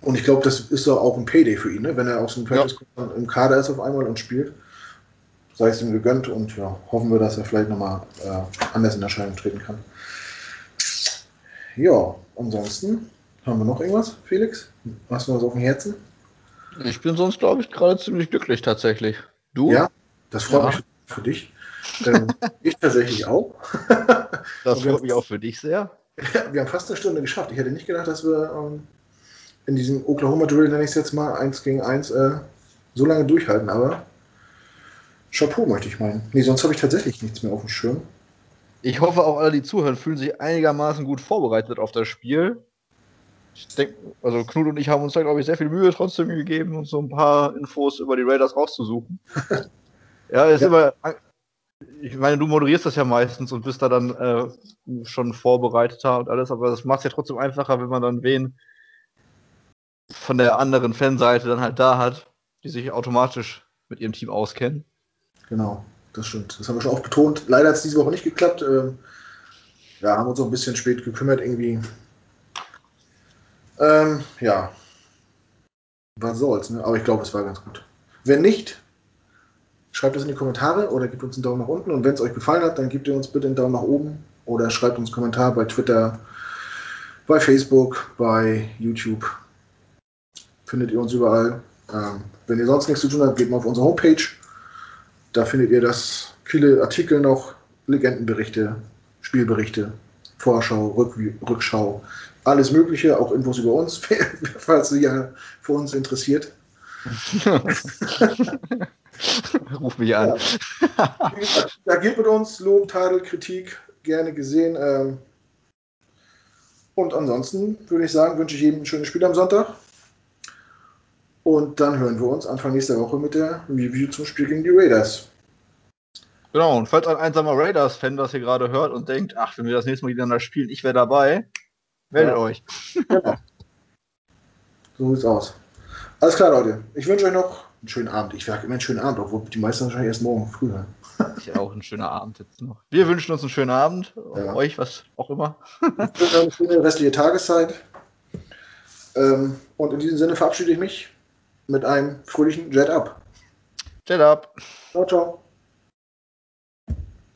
Und ich glaube, das ist doch auch ein Payday für ihn, ne? wenn er aus dem Practice ja. im Kader ist auf einmal und spielt. Sei es ihm gegönnt und ja, hoffen wir, dass er vielleicht nochmal äh, anders in Erscheinung treten kann. Ja, ansonsten haben wir noch irgendwas, Felix? Hast du was auf dem Herzen? Ich bin sonst, glaube ich, gerade ziemlich glücklich tatsächlich. Du? Ja, das freut ja. mich für dich. Ähm, ich tatsächlich auch. das freut mich auch für dich sehr. wir haben fast eine Stunde geschafft. Ich hätte nicht gedacht, dass wir ähm, in diesem Oklahoma Drill, nenne ich es jetzt mal, 1 gegen 1, äh, so lange durchhalten, aber Chapeau möchte ich meinen. Nee, sonst habe ich tatsächlich nichts mehr auf dem Schirm. Ich hoffe auch alle, die zuhören, fühlen sich einigermaßen gut vorbereitet auf das Spiel. Ich denke, also Knut und ich haben uns da, glaube ich, sehr viel Mühe trotzdem gegeben, uns so ein paar Infos über die Raiders rauszusuchen. ja, ist ja. immer. Ich meine, du moderierst das ja meistens und bist da dann äh, schon vorbereiteter und alles, aber das macht es ja trotzdem einfacher, wenn man dann wen von der anderen Fanseite dann halt da hat, die sich automatisch mit ihrem Team auskennen. Genau, das stimmt. Das haben wir schon oft betont. Leider hat es diese Woche nicht geklappt. Ähm, ja, haben uns auch ein bisschen spät gekümmert irgendwie. Ähm, ja. Was soll's, ne? Aber ich glaube, es war ganz gut. Wenn nicht, schreibt es in die Kommentare oder gebt uns einen Daumen nach unten. Und wenn es euch gefallen hat, dann gebt ihr uns bitte einen Daumen nach oben oder schreibt uns einen Kommentar bei Twitter, bei Facebook, bei YouTube. Findet ihr uns überall. Ähm, wenn ihr sonst nichts zu tun habt, geht mal auf unsere Homepage. Da findet ihr das viele Artikel noch, Legendenberichte, Spielberichte, Vorschau, Rück Rückschau, alles Mögliche, auch Infos über uns, falls ihr ja für uns interessiert. Ruf mich an. Ja. Da geht mit uns Lob, Tadel, Kritik, gerne gesehen. Ähm. Und ansonsten würde ich sagen, wünsche ich jedem ein schönes Spiel am Sonntag. Und dann hören wir uns Anfang nächster Woche mit der Review zum Spiel gegen die Raiders. Genau, und falls ein einsamer Raiders-Fan das hier gerade hört und denkt, ach, wenn wir das nächste Mal gegeneinander spielen, ich wäre dabei, meldet ja. euch. Genau. So sieht's aus. Alles klar, Leute. Ich wünsche euch noch einen schönen Abend. Ich sage immer einen schönen Abend, obwohl die meisten wahrscheinlich erst morgen früh hören. Ich auch einen schönen Abend jetzt noch. Wir wünschen uns einen schönen Abend. Ja. Euch was auch immer. Ich wünsche eine schöne restliche Tageszeit. Ähm, und in diesem Sinne verabschiede ich mich mit einem fröhlichen Jet Up. Jet Up. Ciao, ciao.